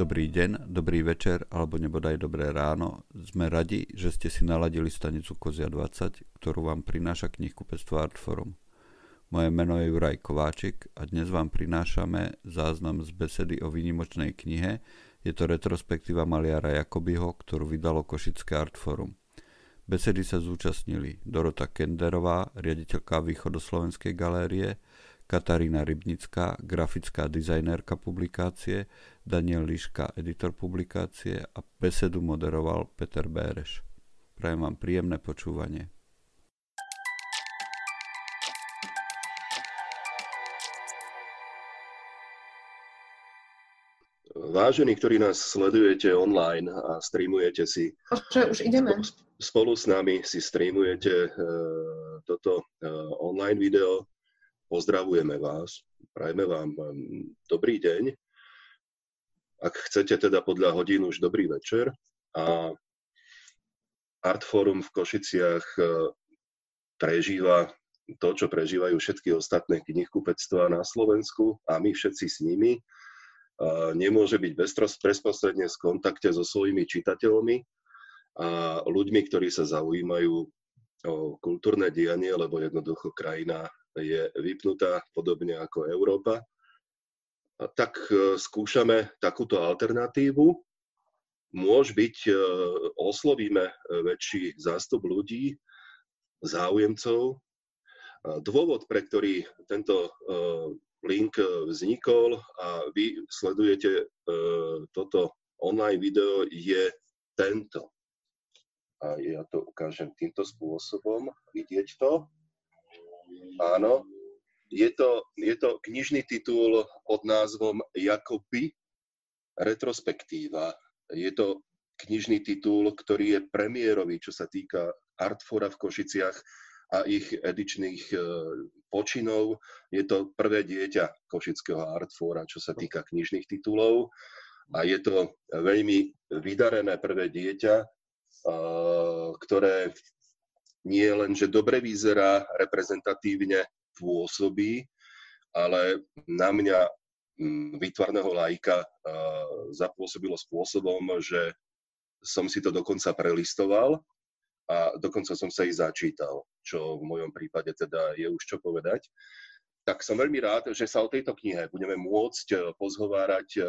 Dobrý deň, dobrý večer alebo nebodaj dobré ráno. Sme radi, že ste si naladili stanicu Kozia 20, ktorú vám prináša knihkupectvo Artforum. Moje meno je Juraj Kováčik a dnes vám prinášame záznam z besedy o výnimočnej knihe. Je to retrospektíva maliara Jakobyho, ktorú vydalo Košické Artforum. Besedy sa zúčastnili Dorota Kenderová, riaditeľka Východoslovenskej galérie, Katarína Rybnická, grafická dizajnérka publikácie, Daniel Liška, editor publikácie a besedu moderoval Peter Béreš. Prajem vám príjemné počúvanie. Vážení, ktorí nás sledujete online a streamujete si... Že už ideme. Spolu s nami si streamujete uh, toto uh, online video Pozdravujeme vás, prajme vám dobrý deň. Ak chcete teda podľa hodín už dobrý večer. A Artforum v Košiciach e, prežíva to, čo prežívajú všetky ostatné knihkupectvá na Slovensku a my všetci s nimi. Nemôže byť bezprostredne v kontakte so svojimi čitateľmi a ľuďmi, ktorí sa zaujímajú o kultúrne dianie, lebo jednoducho krajina je vypnutá podobne ako Európa, tak e, skúšame takúto alternatívu. Môž byť, e, oslovíme e, väčší zástup ľudí, záujemcov. Dôvod, pre ktorý tento link vznikol a vy sledujete toto online video, je tento. A ja to ukážem týmto spôsobom. Vidieť to? Áno. Je to, je to knižný titul pod názvom Jakoby retrospektíva. Je to knižný titul, ktorý je premiérový, čo sa týka Artfora v Košiciach a ich edičných e, počinov. Je to prvé dieťa Košického Artfora, čo sa týka knižných titulov. A je to veľmi vydarené prvé dieťa, e, ktoré nie len, že dobre vyzerá, reprezentatívne pôsobí, ale na mňa mm, výtvarného lajka zapôsobilo spôsobom, že som si to dokonca prelistoval a dokonca som sa ich začítal, čo v mojom prípade teda je už čo povedať. Tak som veľmi rád, že sa o tejto knihe budeme môcť e, pozhovárať e,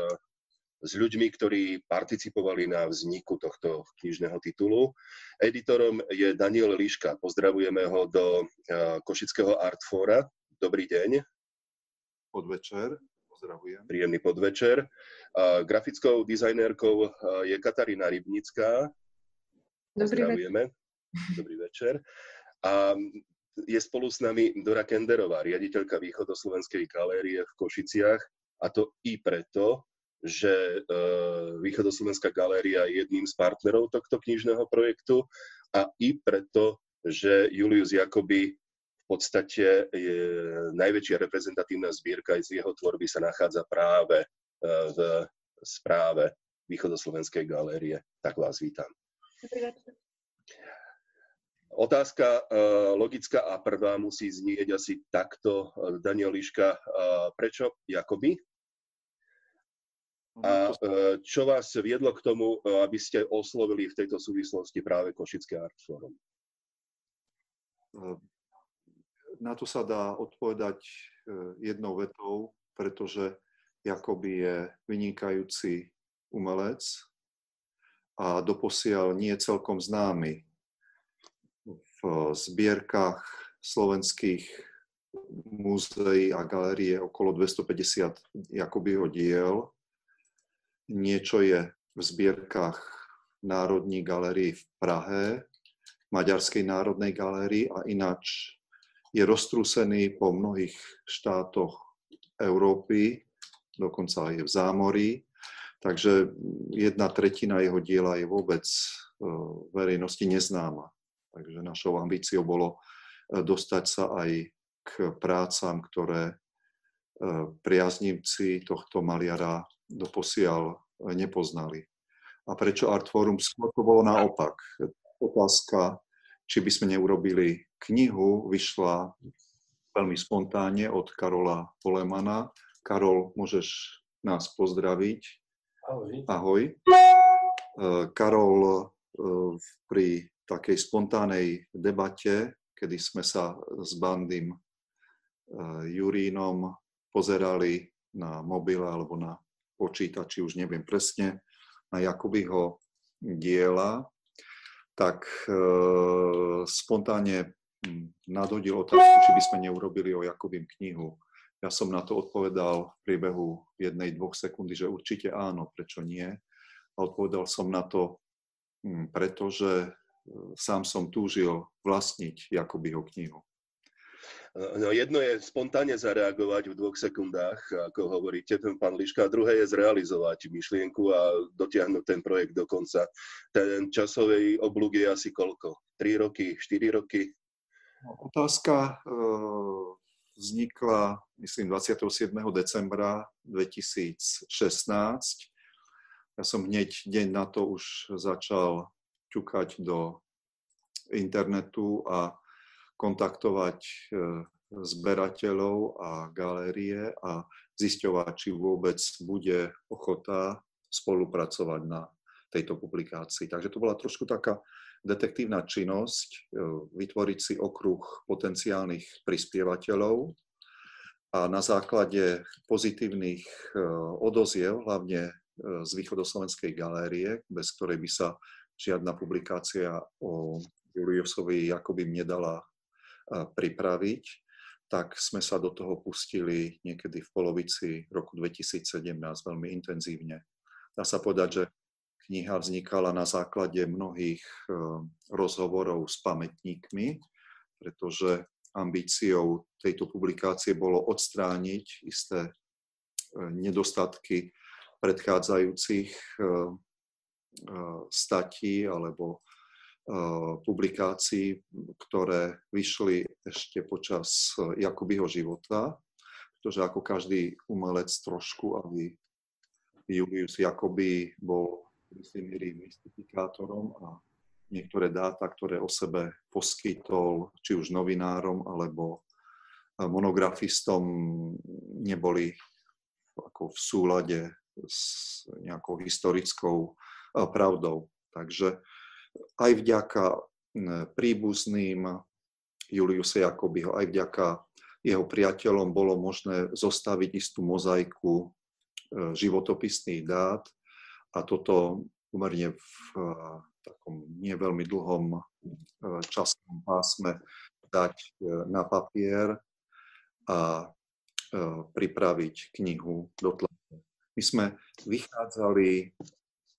s ľuďmi, ktorí participovali na vzniku tohto knižného titulu. Editorom je Daniel Liška. Pozdravujeme ho do Košického Artfora. Dobrý deň. Podvečer. Pozdravujem. Príjemný podvečer. Grafickou dizajnérkou je Katarína Rybnická. Pozdravujeme. Večer. Dobrý večer. A je spolu s nami Dora Kenderová, riaditeľka Východoslovenskej galérie v Košiciach. A to i preto, že uh, Východoslovenská galéria je jedným z partnerov tohto knižného projektu a i preto, že Julius Jakoby v podstate je najväčšia reprezentatívna zbierka z jeho tvorby sa nachádza práve uh, v správe Východoslovenskej galérie. Tak vás vítam. Otázka uh, logická a prvá musí znieť asi takto, Daniel Liška, prečo Jakoby? A e, čo vás viedlo k tomu, e, aby ste oslovili v tejto súvislosti práve Košické Art Forum? E, na to sa dá odpovedať jednou vetou, pretože Jakoby je vynikajúci umelec a doposiaľ nie celkom známy. V zbierkach slovenských múzeí a galérie okolo 250 Jakobyho diel niečo je v zbierkach Národní galerii v Prahe, Maďarskej národnej galérii a ináč je roztrúsený po mnohých štátoch Európy, dokonca aj v zámorí. Takže jedna tretina jeho diela je vôbec e, verejnosti neznáma. Takže našou ambíciou bolo e, dostať sa aj k prácam, ktoré priaznivci tohto maliara doposiaľ eh, nepoznali. A prečo Artforum? Skôr to bolo naopak. Otázka, či by sme neurobili knihu, vyšla veľmi spontánne od Karola Polemana. Karol, môžeš nás pozdraviť. Ahoj. Ahoj. Karol pri takej spontánnej debate, kedy sme sa s bandým Jurínom pozerali na mobile alebo na počítači, už neviem presne, na Jakubyho diela, tak e, spontánne hm, nadhodil otázku, či by sme neurobili o Jakubim knihu. Ja som na to odpovedal v priebehu jednej, dvoch sekundy, že určite áno, prečo nie. A odpovedal som na to, hm, pretože e, sám som túžil vlastniť Jakubyho knihu. No jedno je spontánne zareagovať v dvoch sekundách, ako hovoríte, pán Liška, a druhé je zrealizovať myšlienku a dotiahnuť ten projekt do konca. Ten časový oblúk je asi koľko? 3 roky, 4 roky? Otázka e, vznikla, myslím, 27. decembra 2016. Ja som hneď deň na to už začal ťukať do internetu a kontaktovať e, zberateľov a galérie a zisťovať, či vôbec bude ochota spolupracovať na tejto publikácii. Takže to bola trošku taká detektívna činnosť, e, vytvoriť si okruh potenciálnych prispievateľov a na základe pozitívnych e, odoziev, hlavne z východoslovenskej galérie, bez ktorej by sa žiadna publikácia o Juliusovi Jakobim nedala pripraviť, tak sme sa do toho pustili niekedy v polovici roku 2017 veľmi intenzívne. Dá sa povedať, že kniha vznikala na základe mnohých e, rozhovorov s pamätníkmi, pretože ambíciou tejto publikácie bolo odstrániť isté e, nedostatky predchádzajúcich e, statí alebo publikácií, ktoré vyšli ešte počas eh, Jakubyho života, pretože ako každý umelec trošku, aby Julius Jakoby bol v mystifikátorom a niektoré dáta, ktoré o sebe poskytol či už novinárom alebo eh, monografistom, neboli ako v súlade s nejakou historickou pravdou. Takže aj vďaka príbuzným Juliusa Jakobyho, aj vďaka jeho priateľom bolo možné zostaviť istú mozaiku e, životopisných dát a toto umerne v e, takom nie veľmi dlhom e, časovom pásme dať na papier a pripraviť knihu do tlače. My sme vychádzali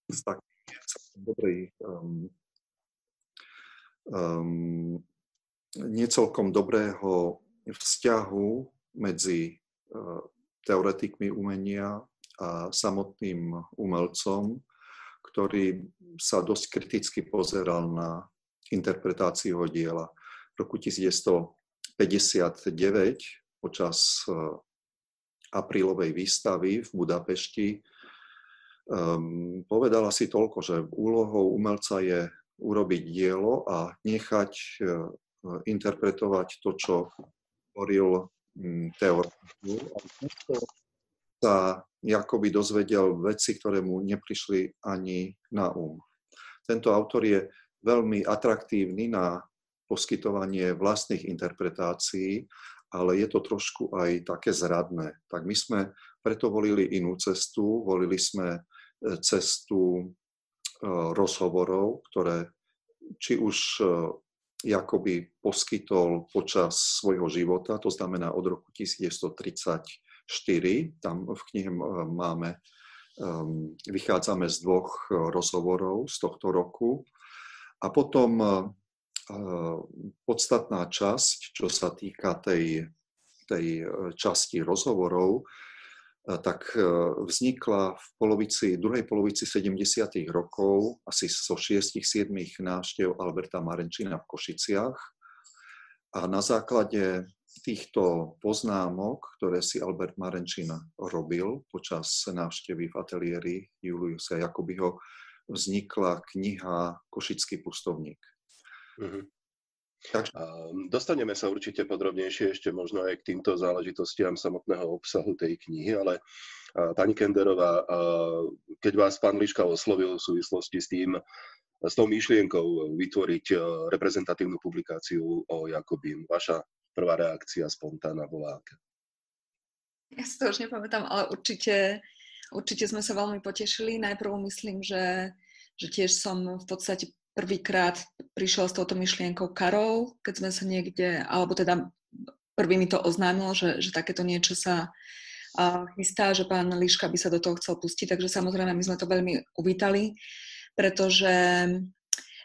z takých dobrej um, necelkom dobrého vzťahu medzi uh, teoretikmi umenia a samotným umelcom, ktorý sa dosť kriticky pozeral na interpretáciu diela. V roku 1959 počas uh, aprílovej výstavy v Budapešti um, povedala si toľko, že úlohou umelca je urobiť dielo a nechať e, interpretovať to, čo hovoril mm, teoretiku. A sa Jakoby dozvedel veci, ktoré mu neprišli ani na um. Tento autor je veľmi atraktívny na poskytovanie vlastných interpretácií, ale je to trošku aj také zradné. Tak my sme preto volili inú cestu, volili sme e, cestu rozhovorov, ktoré či už e, Jakoby poskytol počas svojho života, to znamená od roku 1934, tam v knihe e, máme, vychádzame z dvoch rozhovorov z tohto roku. A potom podstatná časť, čo sa týka tej, tej časti rozhovorov, tak e, vznikla v polovici, druhej polovici 70. rokov, asi so 6-7 návštev Alberta Marenčina v Košiciach. A na základe týchto poznámok, ktoré si Albert Marenčina robil počas návštevy v ateliéri Juliusa Jakobyho, vznikla kniha Košický pustovník. Mm-hmm. Dostaneme sa určite podrobnejšie ešte možno aj k týmto záležitostiam samotného obsahu tej knihy, ale pani Kenderová, keď vás pán Liška oslovil v súvislosti s tým, s tou myšlienkou vytvoriť reprezentatívnu publikáciu o Jakobím, vaša prvá reakcia spontánna bola aká? Ja si to už nepamätám, ale určite, určite sme sa veľmi potešili. Najprv myslím, že, že tiež som v podstate prvýkrát prišiel s touto myšlienkou Karol, keď sme sa niekde, alebo teda prvý mi to oznámil, že, že takéto niečo sa uh, chystá, že pán Liška by sa do toho chcel pustiť, takže samozrejme my sme to veľmi uvítali, pretože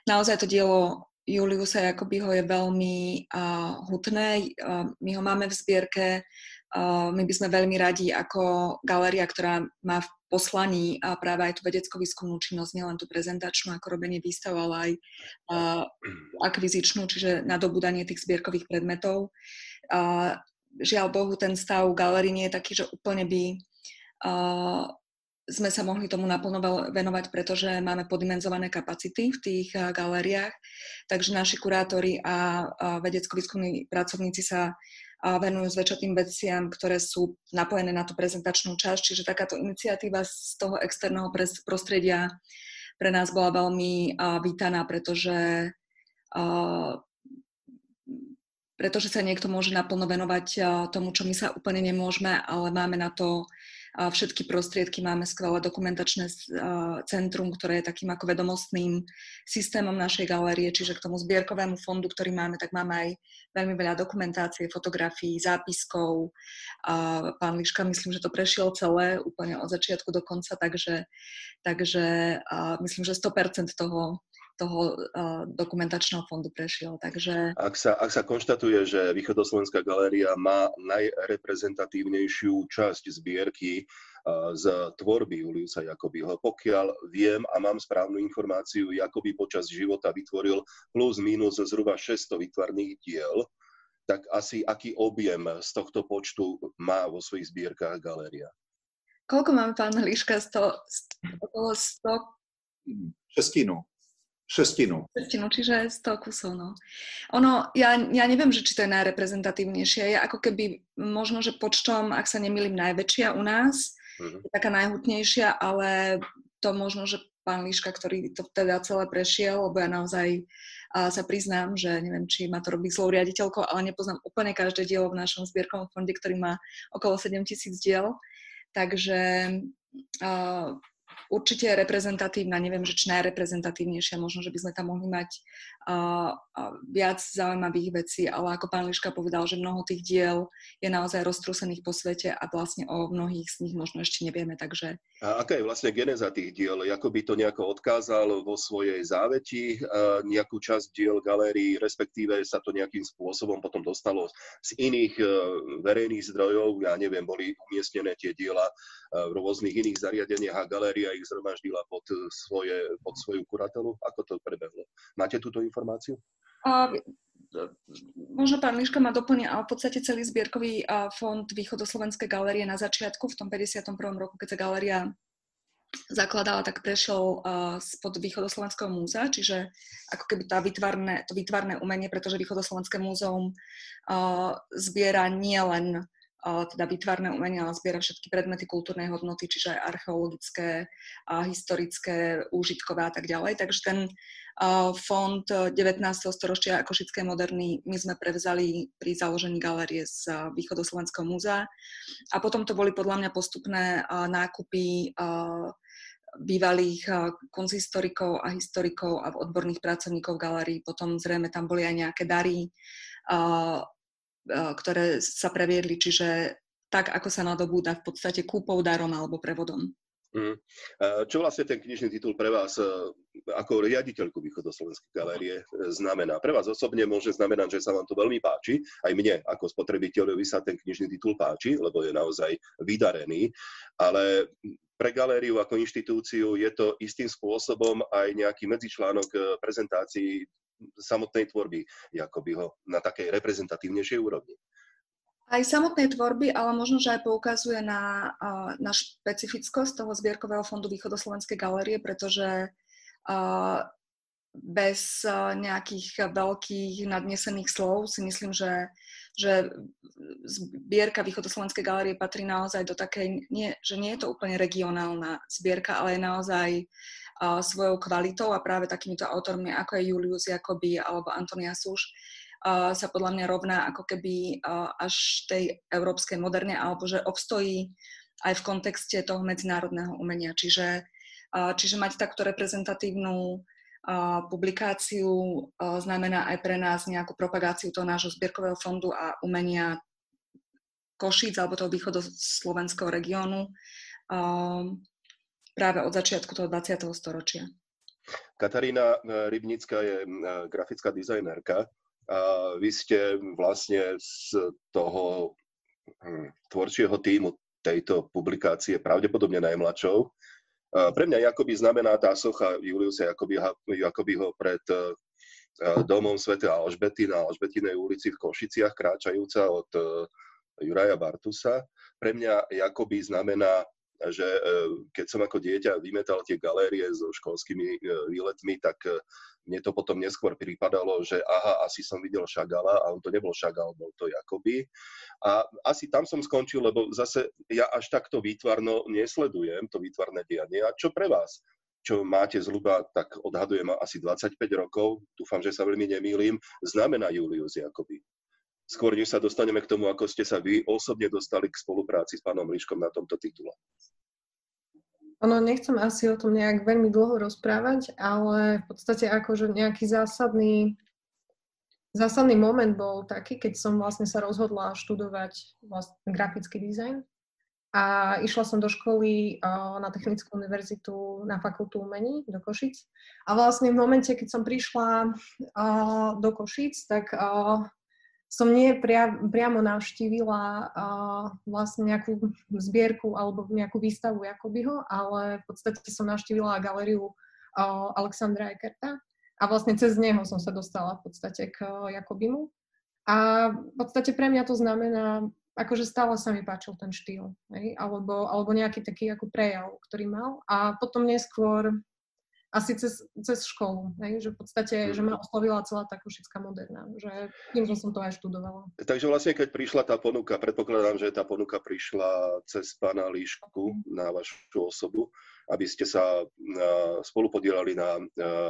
naozaj to dielo Juliusa Jakobyho je veľmi uh, hutné, uh, my ho máme v zbierke, my by sme veľmi radi ako galéria, ktorá má v poslaní a práve aj tú vedeckú-výskumnú činnosť, nielen tú prezentačnú ako robenie výstav, ale aj uh, akvizičnú, čiže nadobudanie tých zbierkových predmetov. Uh, žiaľ Bohu, ten stav galerii nie je taký, že úplne by uh, sme sa mohli tomu naplno venovať, pretože máme podimenzované kapacity v tých galériách, takže naši kurátori a, a vedecko-výskumní pracovníci sa a venujú zväčša tým veciam, ktoré sú napojené na tú prezentačnú časť. Čiže takáto iniciatíva z toho externého prostredia pre nás bola veľmi vítaná, pretože, pretože sa niekto môže naplno venovať tomu, čo my sa úplne nemôžeme, ale máme na to všetky prostriedky. Máme skvelé dokumentačné centrum, ktoré je takým ako vedomostným systémom našej galérie, čiže k tomu zbierkovému fondu, ktorý máme, tak máme aj veľmi veľa dokumentácie, fotografií, zápiskov. Pán Liška, myslím, že to prešiel celé, úplne od začiatku do konca, takže, takže myslím, že 100% toho toho uh, dokumentačného fondu prešiel. Takže... Ak, sa, ak sa konštatuje, že Východoslovenská galéria má najreprezentatívnejšiu časť zbierky uh, z tvorby Juliusa Jakobyho, pokiaľ viem a mám správnu informáciu, Jakoby počas života vytvoril plus minus zhruba 600 vytvarných diel, tak asi aký objem z tohto počtu má vo svojich zbierkách galéria? Koľko mám, pán Hliška? 100, okolo 100? Šestinu. Šestinu. Šestinu, čiže 100 kusov, no. Ono, ja, ja neviem, že či to je najreprezentatívnejšie. Je ako keby možno, že počtom, ak sa nemýlim, najväčšia u nás, mm-hmm. taká najhutnejšia, ale to možno, že pán Líška, ktorý to teda celé prešiel, lebo ja naozaj a sa priznám, že neviem, či ma to robí zlou riaditeľkou, ale nepoznám úplne každé dielo v našom zbierkovom fonde, ktorý má okolo 7 tisíc diel. Takže uh, určite reprezentatívna, neviem, že či najreprezentatívnejšia, možno, že by sme tam mohli mať uh, viac zaujímavých vecí, ale ako pán Liška povedal, že mnoho tých diel je naozaj roztrúsených po svete a vlastne o mnohých z nich možno ešte nevieme, takže... A aká je vlastne geneza tých diel? Ako by to nejako odkázal vo svojej záveti, uh, nejakú časť diel galérií, respektíve sa to nejakým spôsobom potom dostalo z iných uh, verejných zdrojov, ja neviem, boli umiestnené tie diela uh, v rôznych iných zariadeniach a galéria ich zhromaždila pod, svoje, pod svoju kuratelu? Ako to prebehlo? Máte túto informáciu? A, možno pán Liška ma doplňa, ale v podstate celý zbierkový fond Východoslovenskej galérie na začiatku, v tom 51. roku, keď sa galéria zakladala, tak prešiel uh, spod Východoslovenského múzea, čiže ako keby tá vytvarné, to vytvarné umenie, pretože Východoslovenské múzeum zbiera nie len teda výtvarné umenie, ale zbiera všetky predmety kultúrnej hodnoty, čiže aj archeologické, historické, úžitkové a tak ďalej. Takže ten fond 19. storočia Košickej moderny my sme prevzali pri založení galérie z Východoslovenského múzea. A potom to boli podľa mňa postupné nákupy bývalých konzistorikov a historikov a odborných pracovníkov galérii. Potom zrejme tam boli aj nejaké dary ktoré sa previedli, čiže tak, ako sa nadobúda v podstate kúpou, darom alebo prevodom. Mm. Čo vlastne ten knižný titul pre vás e, ako riaditeľku Východoslovenskej galérie e, znamená? Pre vás osobne môže znamenať, že sa vám to veľmi páči, aj mne ako spotrebiteľovi sa ten knižný titul páči, lebo je naozaj vydarený, ale pre galériu ako inštitúciu je to istým spôsobom aj nejaký medzičlánok e, prezentácií samotnej tvorby Jakobyho na takej reprezentatívnejšej úrovni. Aj samotnej tvorby, ale možno, že aj poukazuje na, na špecifickosť toho zbierkového fondu Východoslovenskej galérie, pretože bez nejakých veľkých nadnesených slov si myslím, že, že zbierka Východoslovenskej galerie patrí naozaj do takej, nie, že nie je to úplne regionálna zbierka, ale je naozaj uh, svojou kvalitou a práve takýmito autormi, ako je Julius Jakoby alebo Antonia Suš, sa podľa mňa rovná ako keby až tej európskej moderne, alebo že obstojí aj v kontexte toho medzinárodného umenia. Čiže, čiže mať takto reprezentatívnu publikáciu znamená aj pre nás nejakú propagáciu toho nášho zbierkového fondu a umenia Košíc alebo toho východoslovenského regiónu práve od začiatku toho 20. storočia. Katarína e, Rybnická je e, grafická dizajnerka a vy ste vlastne z toho hm, tvorčieho týmu tejto publikácie pravdepodobne najmladšou. Pre mňa Jakoby znamená tá socha Juliusa Jakobyho, Jakobyho pred e, domom Sv. Alžbety na Alžbetinej ulici v Košiciach, kráčajúca od Juraja Bartusa. Pre mňa Jakoby znamená že e, keď som ako dieťa vymetal tie galérie so školskými výletmi, tak mne to potom neskôr pripadalo, že aha, asi som videl Šagala a on to nebol Šagal, bol to Jakoby. A asi tam som skončil, lebo zase ja až takto výtvarno nesledujem to výtvarné dianie. A čo pre vás? čo máte zhruba, tak odhadujem asi 25 rokov, dúfam, že sa veľmi nemýlim, znamená Julius Jakoby. Skôr než sa dostaneme k tomu, ako ste sa vy osobne dostali k spolupráci s pánom Liškom na tomto titule. Ono, nechcem asi o tom nejak veľmi dlho rozprávať, ale v podstate akože nejaký zásadný, zásadný moment bol taký, keď som vlastne sa rozhodla študovať vlastne grafický dizajn a išla som do školy na Technickú univerzitu na fakultu umení do Košic. A vlastne v momente, keď som prišla do Košic, tak som nie pria, priamo navštívila uh, vlastne nejakú zbierku alebo nejakú výstavu Jakobyho, ale v podstate som navštívila galériu uh, Alexandra Ekerta a vlastne cez neho som sa dostala v podstate k Jakobimu. A v podstate pre mňa to znamená, akože stále sa mi páčil ten štýl, hej? Alebo, alebo nejaký taký ako prejav, ktorý mal. A potom neskôr asi cez, cez školu, hej? že v podstate, mm. že ma mhm. oslovila celá tá košická moderná, že tým, že som to aj študovala. Takže vlastne, keď prišla tá ponuka, predpokladám, že tá ponuka prišla cez pána Líšku mm. na vašu osobu, aby ste sa spolu podielali na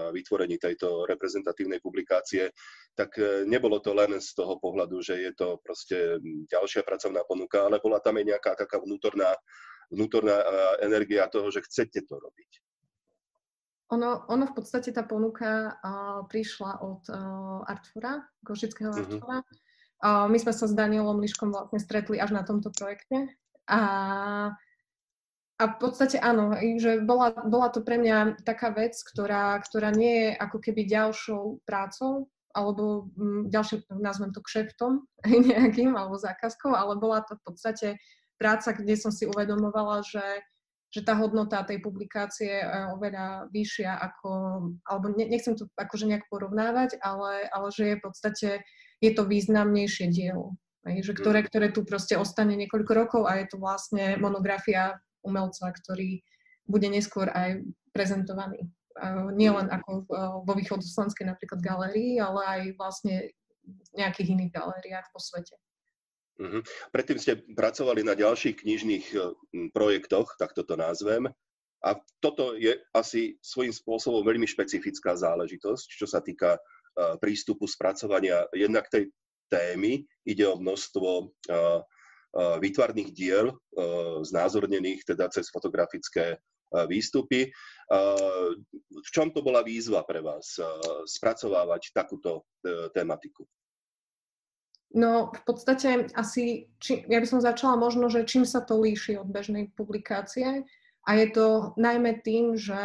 vytvorení tejto reprezentatívnej publikácie, tak e, nebolo to len z toho pohľadu, že je to proste ďalšia pracovná ponuka, ale bola tam aj nejaká taká vnútorná, vnútorná energia toho, že chcete to robiť. Ono, ono v podstate tá ponuka uh, prišla od uh, Artfora, Košického mm-hmm. Artfora. Uh, my sme sa s Danielom Liškom vlastne stretli až na tomto projekte. A, a v podstate áno, že bola, bola to pre mňa taká vec, ktorá, ktorá nie je ako keby ďalšou prácou, alebo m, ďalšie, nazvem to kšeftom nejakým, alebo zákazkou, ale bola to v podstate práca, kde som si uvedomovala, že že tá hodnota tej publikácie je oveľa vyššia ako, alebo nechcem to akože nejak porovnávať, ale, ale že je v podstate, je to významnejšie dielo, že ktoré, mm. ktoré tu proste ostane niekoľko rokov a je to vlastne monografia umelca, ktorý bude neskôr aj prezentovaný. Nie len ako vo východoslovenskej napríklad galérii, ale aj vlastne v nejakých iných galériách po svete. Uh-huh. Predtým ste pracovali na ďalších knižných e, projektoch, tak toto názvem. A toto je asi svojím spôsobom veľmi špecifická záležitosť, čo sa týka uh, prístupu spracovania jednak tej témy. Ide o množstvo uh, výtvarných diel znázornených teda cez fotografické výstupy. V čom to bola výzva pre vás spracovávať takúto tematiku? No v podstate asi, či, ja by som začala možno, že čím sa to líši od bežnej publikácie a je to najmä tým, že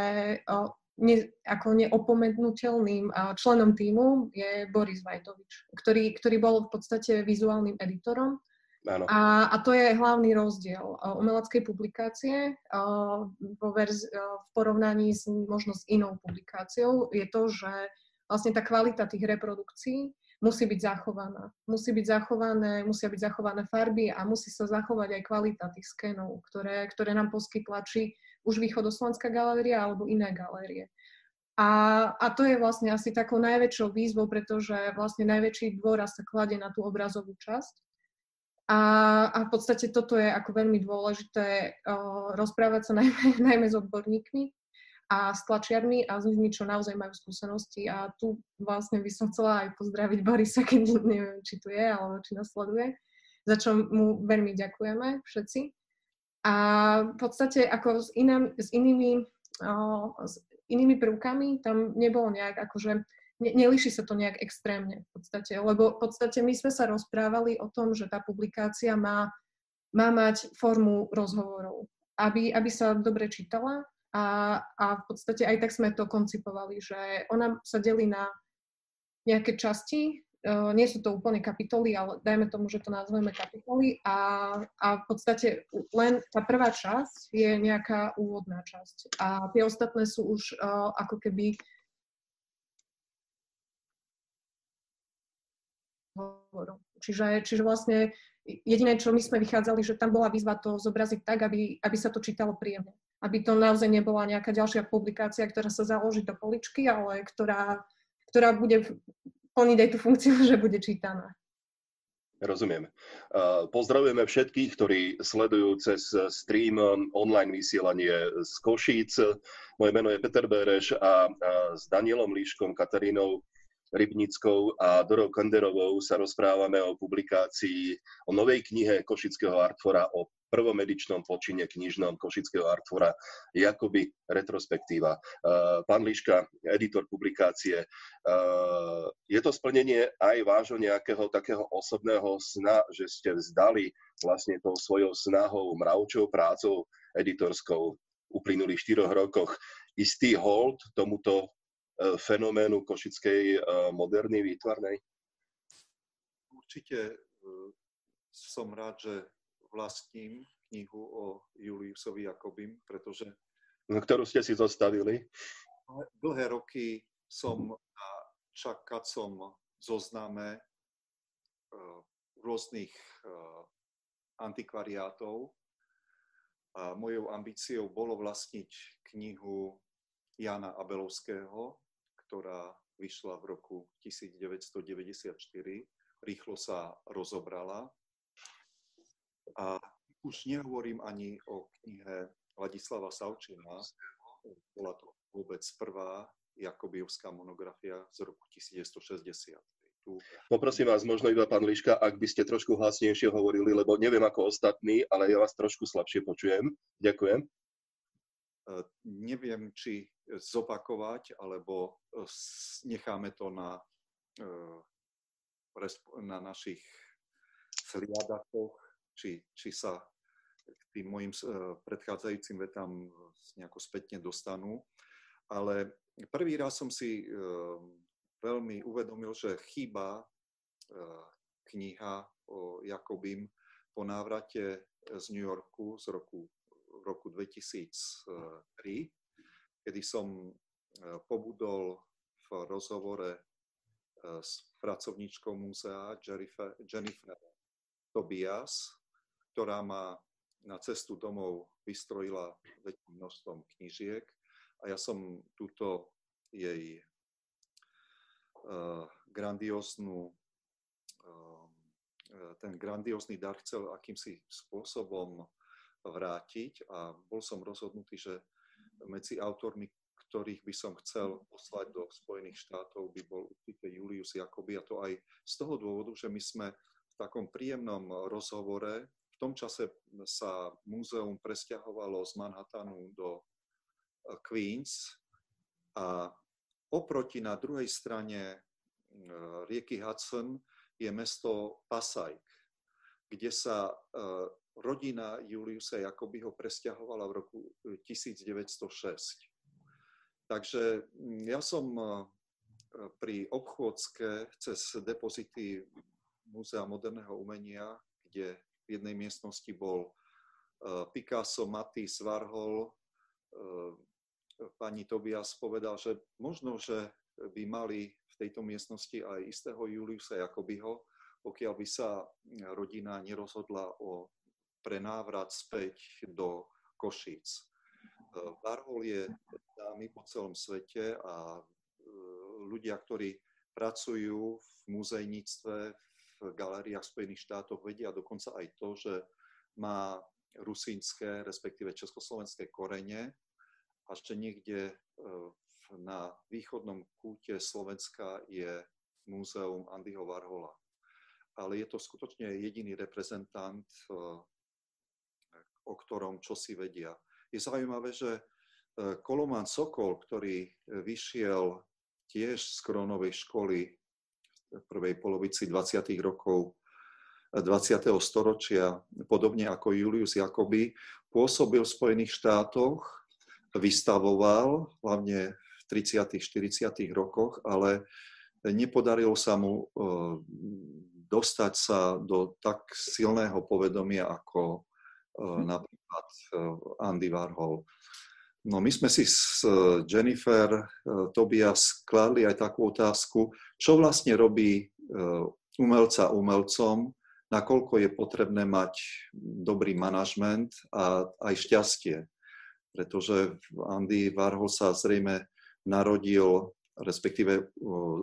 o, ne, ako neopomenutelným členom týmu je Boris Vajtovič, ktorý, ktorý bol v podstate vizuálnym editorom. Áno. A, a to je hlavný rozdiel umeleckej publikácie vo verzi, v porovnaní s, možno s inou publikáciou je to, že vlastne tá kvalita tých reprodukcií musí byť zachovaná. Musí byť zachované, musia byť zachované farby a musí sa zachovať aj kvalita tých skenov, ktoré, ktoré nám poskytla či už Východoslovenská galéria alebo iné galérie. A, a to je vlastne asi takou najväčšou výzvou, pretože vlastne najväčší dôraz sa kladie na tú obrazovú časť. A, a v podstate toto je ako veľmi dôležité uh, rozprávať sa najmä, najmä s odborníkmi a s tlačiarmi a s ľuďmi, čo naozaj majú skúsenosti. A tu vlastne by som chcela aj pozdraviť Borisa, keď neviem, či tu je, alebo či nás sleduje, za čo mu veľmi ďakujeme všetci. A v podstate ako s, inám, s inými s inými prvkami tam nebolo nejak akože, ne, nelíši sa to nejak extrémne v podstate, lebo v podstate my sme sa rozprávali o tom, že tá publikácia má, má mať formu rozhovorov, aby, aby sa dobre čítala a, a v podstate aj tak sme to koncipovali, že ona sa delí na nejaké časti, Uh, nie sú to úplne kapitoly, ale dajme tomu, že to nazveme kapitoly a, a v podstate len tá prvá časť je nejaká úvodná časť. A tie ostatné sú už uh, ako keby Čiže, čiže vlastne jediné, čo my sme vychádzali, že tam bola výzva to zobraziť tak, aby, aby sa to čítalo príjemne. Aby to naozaj nebola nejaká ďalšia publikácia, ktorá sa založí do poličky, ale ktorá, ktorá bude plniť aj tú funkciu, že bude čítaná. Rozumiem. Pozdravujeme všetkých, ktorí sledujú cez stream online vysielanie z Košíc. Moje meno je Peter Bereš a s Danielom Líškom, Katarínou Rybnickou a Dorou Kanderovou sa rozprávame o publikácii, o novej knihe Košického Artfora o prvom edičnom počine knižnom Košického Artfora Jakoby retrospektíva. Uh, pán Liška, editor publikácie, uh, je to splnenie aj vášho nejakého takého osobného sna, že ste vzdali vlastne tou svojou snahou, mravčou prácou editorskou uplynulých štyroch rokoch istý hold tomuto fenoménu košickej moderny výtvarnej? Určite som rád, že vlastním knihu o Juliusovi Jakobim, pretože... No, ktorú ste si zostavili? Dlhé roky som na čakacom zozname uh, rôznych antikvariátov a mojou ambíciou bolo vlastniť knihu Jana Abelovského, ktorá vyšla v roku 1994. Rýchlo sa rozobrala a už nehovorím ani o knihe Ladislava Savčina, bola to vôbec prvá Jakobiovská monografia z roku 1960. Tu... Poprosím vás možno iba, pán Liška, ak by ste trošku hlasnejšie hovorili, lebo neviem ako ostatní, ale ja vás trošku slabšie počujem. Ďakujem. Uh, neviem, či zopakovať, alebo uh, necháme to na, uh, na našich sliadakoch či, či sa k tým mojim predchádzajúcim vetám nejako spätne dostanú. Ale prvý raz som si veľmi uvedomil, že chýba kniha o Jakobim po návrate z New Yorku z roku, roku 2003, kedy som pobudol v rozhovore s pracovníčkou múzea Jennifer, Tobias, ktorá ma na cestu domov vystrojila väčším množstvom knížiek a ja som túto jej uh, grandióznu ten grandiózny dar chcel akýmsi spôsobom vrátiť a bol som rozhodnutý, že medzi autormi, ktorých by som chcel poslať do Spojených štátov, by bol určite Julius Jakoby. A to aj z toho dôvodu, že my sme v takom príjemnom rozhovore. Tom čase sa múzeum presťahovalo z Manhattanu do eh, Queens a oproti na druhej strane eh, rieky Hudson je mesto Passaic, kde sa eh, rodina Juliusa Jakobyho presťahovala v roku 1906. Takže hm, ja som pri obchôdzke cez depozity Múzea moderného umenia, kde v jednej miestnosti bol eh, Picasso, Matisse, Warhol. Eh, pani Tobias povedal, že možno, že by mali v tejto miestnosti aj istého Juliusa Jakobyho, pokiaľ by sa rodina nerozhodla o prenávrat späť do Košíc. Warhol je známy po celom svete a ľudia, ktorí pracujú v muzejníctve v galériách Spojených štátov, vedia dokonca aj to, že má rusínske, respektíve československé korene a že niekde na východnom kúte Slovenska je múzeum Andyho Warhola. Ale je to skutočne jediný reprezentant, o ktorom čo si vedia. Je zaujímavé, že Kolomán Sokol, ktorý vyšiel tiež z Krónovej školy v prvej polovici 20. rokov 20. storočia, podobne ako Julius Jakoby, pôsobil v Spojených štátoch, vystavoval, hlavne v 30. 40. rokoch, ale nepodarilo sa mu e, dostať sa do tak silného povedomia ako e. napríklad e, Andy Warhol. No my sme si s Jennifer Tobias kladli aj takú otázku, čo vlastne robí umelca umelcom, nakoľko je potrebné mať dobrý manažment a aj šťastie. Pretože Andy Warhol sa zrejme narodil, respektíve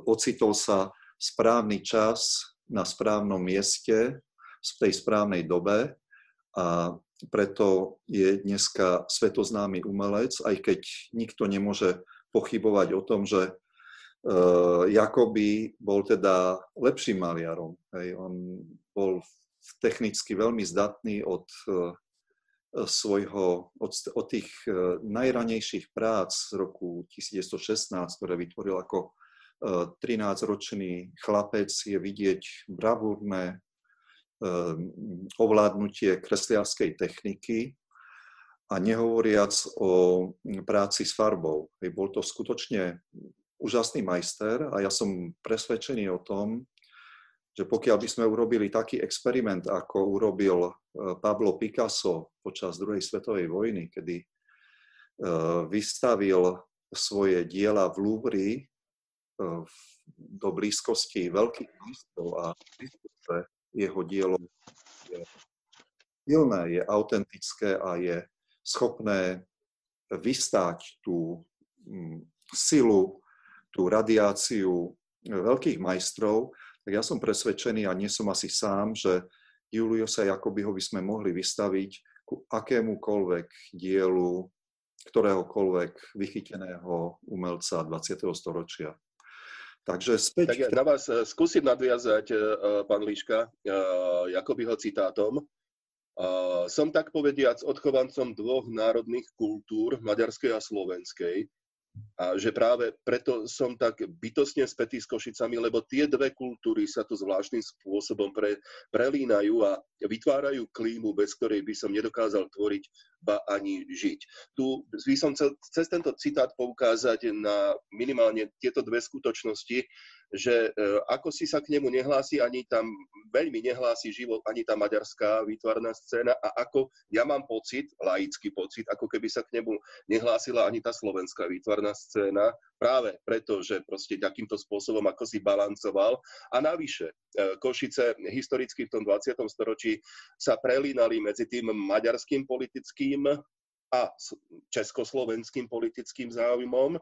ocitol sa správny čas na správnom mieste v tej správnej dobe a preto je dneska svetoznámy umelec, aj keď nikto nemôže pochybovať o tom, že uh, Jakoby bol teda lepším maliarom. Hej. On bol technicky veľmi zdatný od uh, svojho, od, od tých e, najranejších prác z roku 1916, ktoré vytvoril ako 13-ročný e, chlapec, je vidieť bravúrne e, ovládnutie kresliarskej techniky a nehovoriac o práci s farbou. Bol to skutočne úžasný majster a ja som presvedčený o tom, že pokiaľ by sme urobili taký experiment, ako urobil e, Pablo Picasso počas druhej svetovej vojny, kedy e, vystavil svoje diela v Louvre do blízkosti veľkých listov a jeho dielo je silné, je autentické a je schopné vystáť tú mm, silu, tú radiáciu veľkých majstrov, tak ja som presvedčený a nie som asi sám, že Juliusa Jakobyho by sme mohli vystaviť ku akémukoľvek dielu ktoréhokoľvek vychyteného umelca 20. storočia. Takže späť... Tak ja na vás eh, skúsim nadviazať, eh, pán Líška, eh, Jakobyho citátom. Som tak povediac odchovancom dvoch národných kultúr, maďarskej a slovenskej. A že práve preto som tak bytostne spätý s Košicami, lebo tie dve kultúry sa tu zvláštnym spôsobom pre, prelínajú a vytvárajú klímu, bez ktorej by som nedokázal tvoriť, ba ani žiť. Tu by som chcel cez tento citát poukázať na minimálne tieto dve skutočnosti, že e, ako si sa k nemu nehlási, ani tam veľmi nehlási život, ani tá maďarská výtvarná scéna a ako ja mám pocit, laický pocit, ako keby sa k nemu nehlásila ani tá slovenská výtvarná scéna, práve preto, že proste takýmto spôsobom ako si balancoval. A navyše, e, Košice historicky v tom 20. storočí sa prelínali medzi tým maďarským politickým a československým politickým záujmom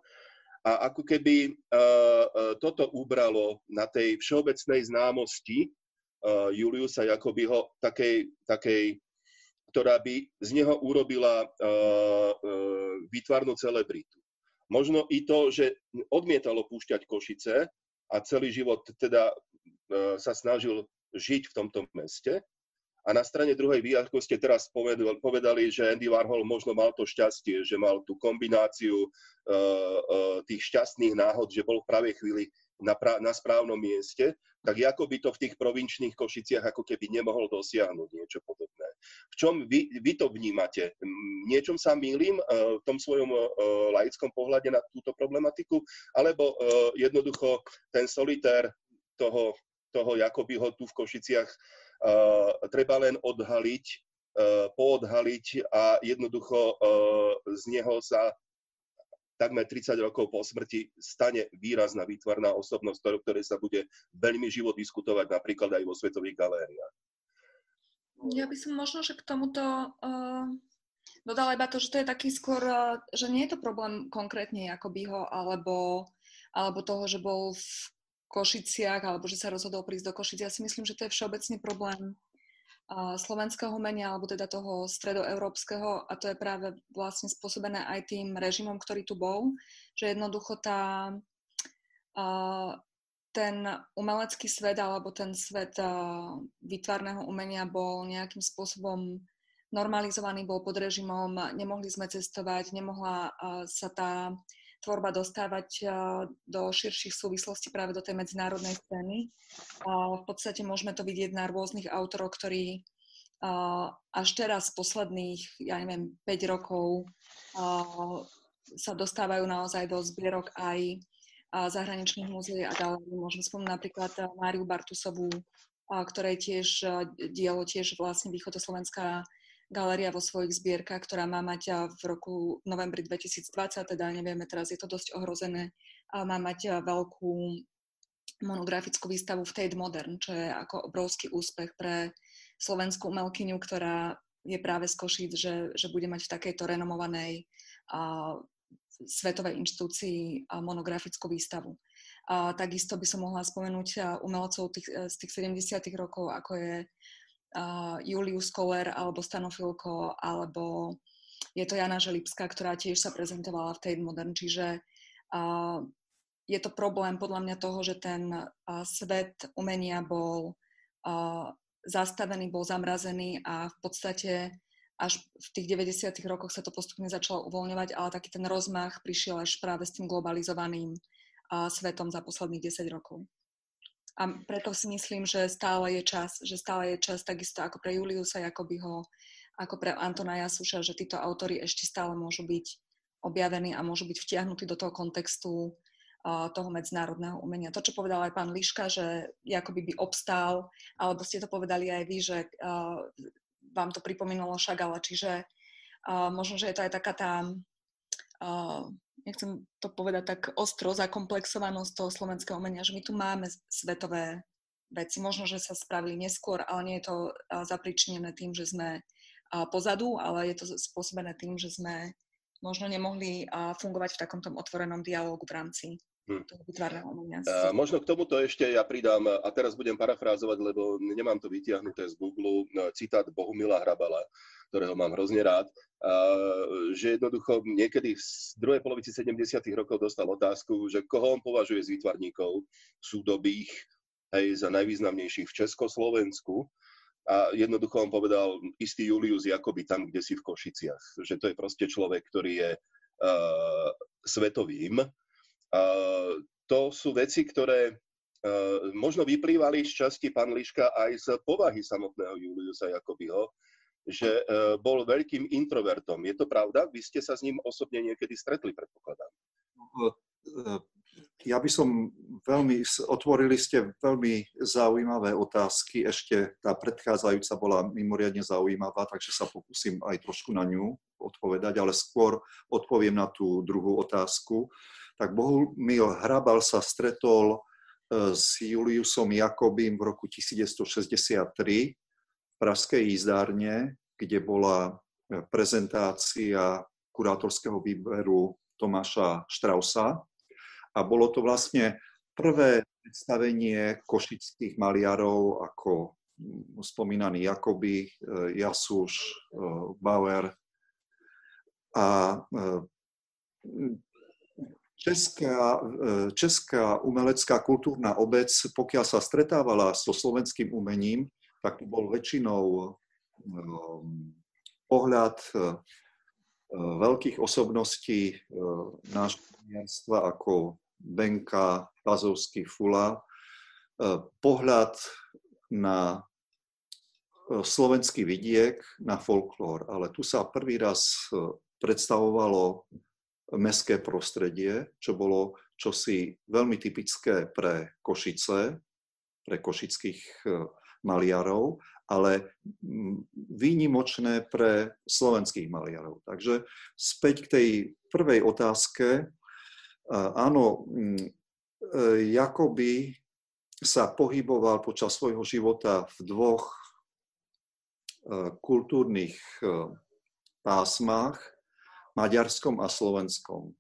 a ako keby uh, uh, toto ubralo na tej všeobecnej známosti uh, Juliusa Jakobyho takej, takej, ktorá by z neho urobila výtvarnú celebritu. Možno i to, že odmietalo púšťať Košice a celý život teda sa snažil žiť v tomto meste, a na strane druhej vy, ako ste teraz povedali, že Andy Warhol možno mal to šťastie, že mal tú kombináciu uh, uh, tých šťastných náhod, že bol v pravej chvíli na, pra- na správnom mieste, tak ako by to v tých provinčných Košiciach ako keby nemohol dosiahnuť niečo podobné. V čom vy, vy to vnímate? Niečom sa mýlim uh, v tom svojom uh, laickom pohľade na túto problematiku? Alebo uh, jednoducho ten solitér toho, toho Jakobyho tu v Košiciach treba len odhaliť, eh, poodhaliť a jednoducho eh, z neho sa takmer 30 rokov po smrti stane výrazná výtvarná osobnosť, o ktorej sa bude veľmi živo diskutovať napríklad aj vo svetových galériách. Ja by som možno, že k tomuto uh, dodala iba to, že to je taký skôr, že nie je to problém konkrétne Jakobyho alebo, alebo toho, že bol v Košiciach alebo že sa rozhodol prísť do Košic. Ja si myslím, že to je všeobecný problém slovenského umenia alebo teda toho stredoeurópskeho a to je práve vlastne spôsobené aj tým režimom, ktorý tu bol, že jednoducho tá, ten umelecký svet alebo ten svet výtvarného umenia bol nejakým spôsobom normalizovaný, bol pod režimom, nemohli sme cestovať, nemohla sa tá tvorba dostávať do širších súvislostí práve do tej medzinárodnej scény. V podstate môžeme to vidieť na rôznych autorov, ktorí až teraz posledných, ja neviem, 5 rokov sa dostávajú naozaj do zbierok aj zahraničných múzeí a ďalej. Môžem spomínať napríklad Máriu Bartusovú, ktorej tiež dielo tiež vlastne východoslovenská galéria vo svojich zbierkach, ktorá má mať v roku novembri 2020, teda nevieme, teraz je to dosť ohrozené, má mať veľkú monografickú výstavu v Tate Modern, čo je ako obrovský úspech pre slovenskú umelkyňu, ktorá je práve z Košíc, že, že bude mať v takejto renomovanej a, svetovej inštitúcii a monografickú výstavu. A, takisto by som mohla spomenúť umelcov tých, z tých 70. rokov, ako je uh, Julius Koller alebo Stanofilko, alebo je to Jana Želipská, ktorá tiež sa prezentovala v Tate Modern, čiže uh, je to problém podľa mňa toho, že ten uh, svet umenia bol uh, zastavený, bol zamrazený a v podstate až v tých 90. rokoch sa to postupne začalo uvoľňovať, ale taký ten rozmach prišiel až práve s tým globalizovaným uh, svetom za posledných 10 rokov. A preto si myslím, že stále je čas, že stále je čas takisto ako pre Juliusa Jakobyho, ako pre Antona Jasuša, že títo autory ešte stále môžu byť objavení a môžu byť vtiahnutí do toho kontextu toho medzinárodného umenia. To, čo povedal aj pán Liška, že Jakoby by obstál, alebo ste to povedali aj vy, že vám to pripomínalo Šagala, čiže možno, že je to aj taká tá nechcem to povedať tak ostro, zakomplexovanosť toho slovenského umenia, že my tu máme svetové veci. Možno, že sa spravili neskôr, ale nie je to zapričinené tým, že sme pozadu, ale je to spôsobené tým, že sme možno nemohli fungovať v takomto otvorenom dialógu v rámci Hmm. A možno k tomuto ešte ja pridám, a teraz budem parafrázovať, lebo nemám to vytiahnuté z Google, no, citát Bohumila Hrabala, ktorého mám hrozne rád, že jednoducho niekedy v druhej polovici 70. rokov dostal otázku, že koho on považuje z výtvarníkov súdobých hej, za najvýznamnejších v Československu. A jednoducho on povedal istý Julius Jakoby tam, kde si v Košiciach. Že to je proste človek, ktorý je uh, svetovým to sú veci, ktoré e, možno vyplývali z časti pán Liška aj z povahy samotného Juliusa Jakobyho, že e, bol veľkým introvertom. Je to pravda? Vy ste sa s ním osobne niekedy stretli, predpokladám. E, ja by som veľmi, otvorili ste veľmi zaujímavé otázky, ešte tá predchádzajúca bola mimoriadne zaujímavá, takže sa pokúsim aj trošku na ňu odpovedať, ale skôr odpoviem na tú druhú otázku. Uh, tak Bohumil Hrabal sa stretol e, s Juliusom Jakobím v roku 1963 v Pražskej jízdárne, kde bola e, prezentácia kurátorského výberu Tomáša Štrausa. A bolo to vlastne prvé predstavenie košických maliarov ako spomínaný Jakoby, e, Jasúš, Bauer. A Česká, e, česká umelecká kultúrna obec, pokiaľ sa stretávala so slovenským umením, tak to bol väčšinou um, pohľad uh, veľkých osobností nášho umierstva ako Benka, Pazovský, Fula, pohľad na slovenský vidiek, na folklór. Ale tu sa prvý raz predstavovalo mestské prostredie, čo bolo čosi veľmi typické pre Košice, pre košických e, maliarov, ale výnimočné pre slovenských maliarov. Takže späť k tej prvej otázke. E, áno, e, Jakoby sa pohyboval počas svojho života v dvoch kultúrnych pásmách, maďarskom a slovenskom.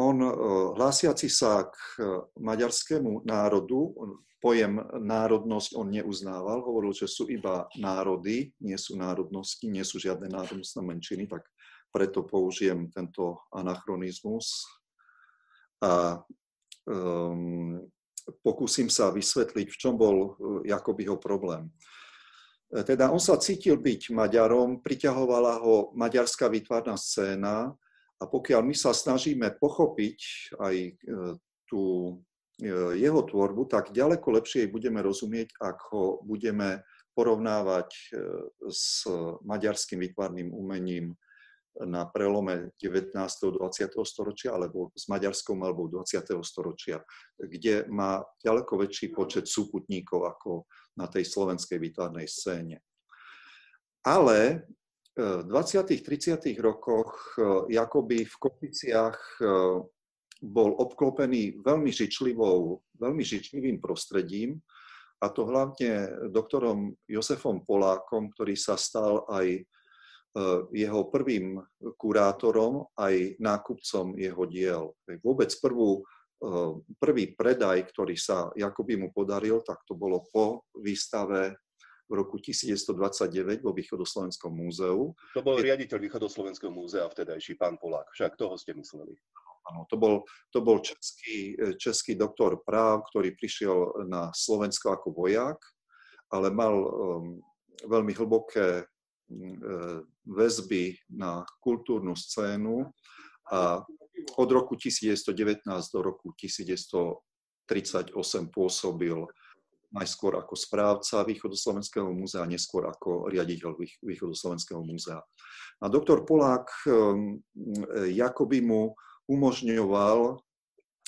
On, e, hlásiaci sa k maďarskému národu, pojem národnosť on neuznával, hovoril, že sú iba národy, nie sú národnosti, nie sú žiadne národnostné menšiny, tak preto použijem tento anachronizmus. A um, pokúsim sa vysvetliť, v čom bol uh, Jakobyho problém. E, teda on sa cítil byť Maďarom, priťahovala ho maďarská výtvarná scéna a pokiaľ my sa snažíme pochopiť aj e, tú e, jeho tvorbu, tak ďaleko lepšie jej budeme rozumieť, ak ho budeme porovnávať s maďarským výtvarným umením na prelome 19. a 20. storočia alebo s Maďarskom alebo 20. storočia, kde má ďaleko väčší počet súputníkov ako na tej slovenskej výtvarnej scéne. Ale e, v 20. 30. rokoch e, Jakoby v Kopiciach e, bol obklopený veľmi žičlivou, veľmi žičlivým prostredím, a to hlavne doktorom Josefom Polákom, ktorý sa stal aj jeho prvým kurátorom aj nákupcom jeho diel. Vôbec prvú, eh, prvý predaj, ktorý sa Jakoby mu podaril, tak to bolo po výstave v roku 1929 vo Východoslovenskom múzeu. To bol riaditeľ Východoslovenského múzea, vtedajší pán Polák. Však toho ste mysleli. Áno, to bol, to bol český, eh, český doktor práv, ktorý prišiel na Slovensko ako vojak, ale mal um, veľmi hlboké E, väzby na kultúrnu scénu a od roku 1919 do roku 1938 pôsobil najskôr ako správca Východoslovenského múzea, neskôr ako riaditeľ Východoslovenského múzea. A doktor Polák e, Jakoby mu umožňoval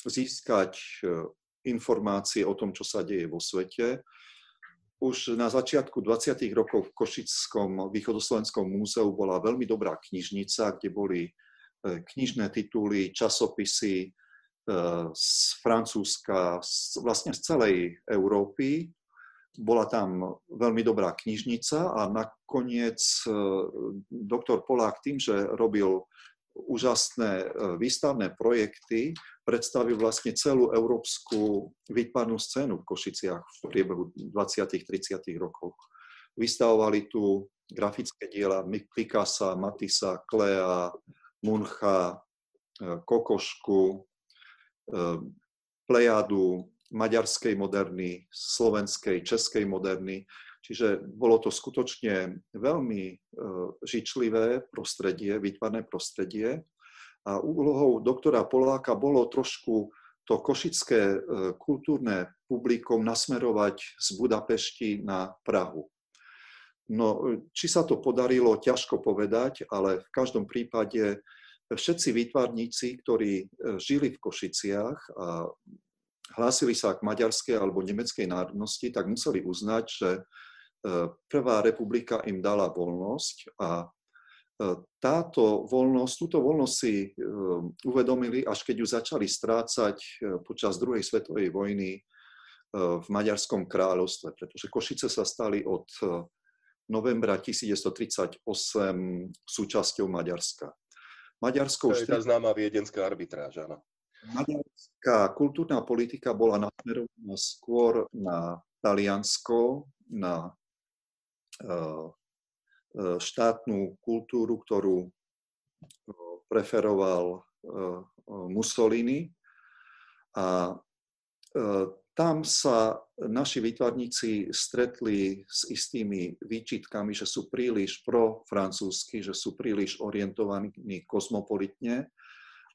získať e, informácie o tom, čo sa deje vo svete, už na začiatku 20. rokov v Košickom východoslovenskom múzeu bola veľmi dobrá knižnica, kde boli e, knižné tituly, časopisy e, z Francúzska, vlastne z celej Európy. Bola tam veľmi dobrá knižnica a nakoniec e, doktor Polák tým, že robil úžasné výstavné projekty, predstavil vlastne celú európsku výtvarnú scénu v Košiciach v priebehu 20. 30. rokov. Vystavovali tu grafické diela Pikasa, Matisa, Klea, Muncha, e, Kokošku, e, Plejadu, maďarskej moderny, slovenskej, českej moderny. Čiže bolo to skutočne veľmi e, žičlivé prostredie, výtvarné prostredie. A úlohou doktora Poláka bolo trošku to košické e, kultúrne publikum nasmerovať z Budapešti na Prahu. No, či sa to podarilo, ťažko povedať, ale v každom prípade všetci výtvarníci, ktorí e, žili v Košiciach a hlásili sa k maďarskej alebo nemeckej národnosti, tak museli uznať, že E, Prvá republika im dala voľnosť a e, táto voľnosť, túto voľnosť si e, uvedomili, až keď ju začali strácať počas druhej svetovej vojny v Maďarskom kráľovstve, pretože Košice sa stali od novembra 1938 súčasťou Maďarska. Maďarsko už... To je tá známa viedenská arbitráž, áno. Maďarská kultúrna politika bola nasmerovaná skôr na Taliansko, na E, štátnu kultúru, ktorú e, preferoval e, Mussolini. A tam sa naši výtvarníci stretli s istými výčitkami, že sú príliš pro-francúzsky, že sú príliš orientovaní kozmopolitne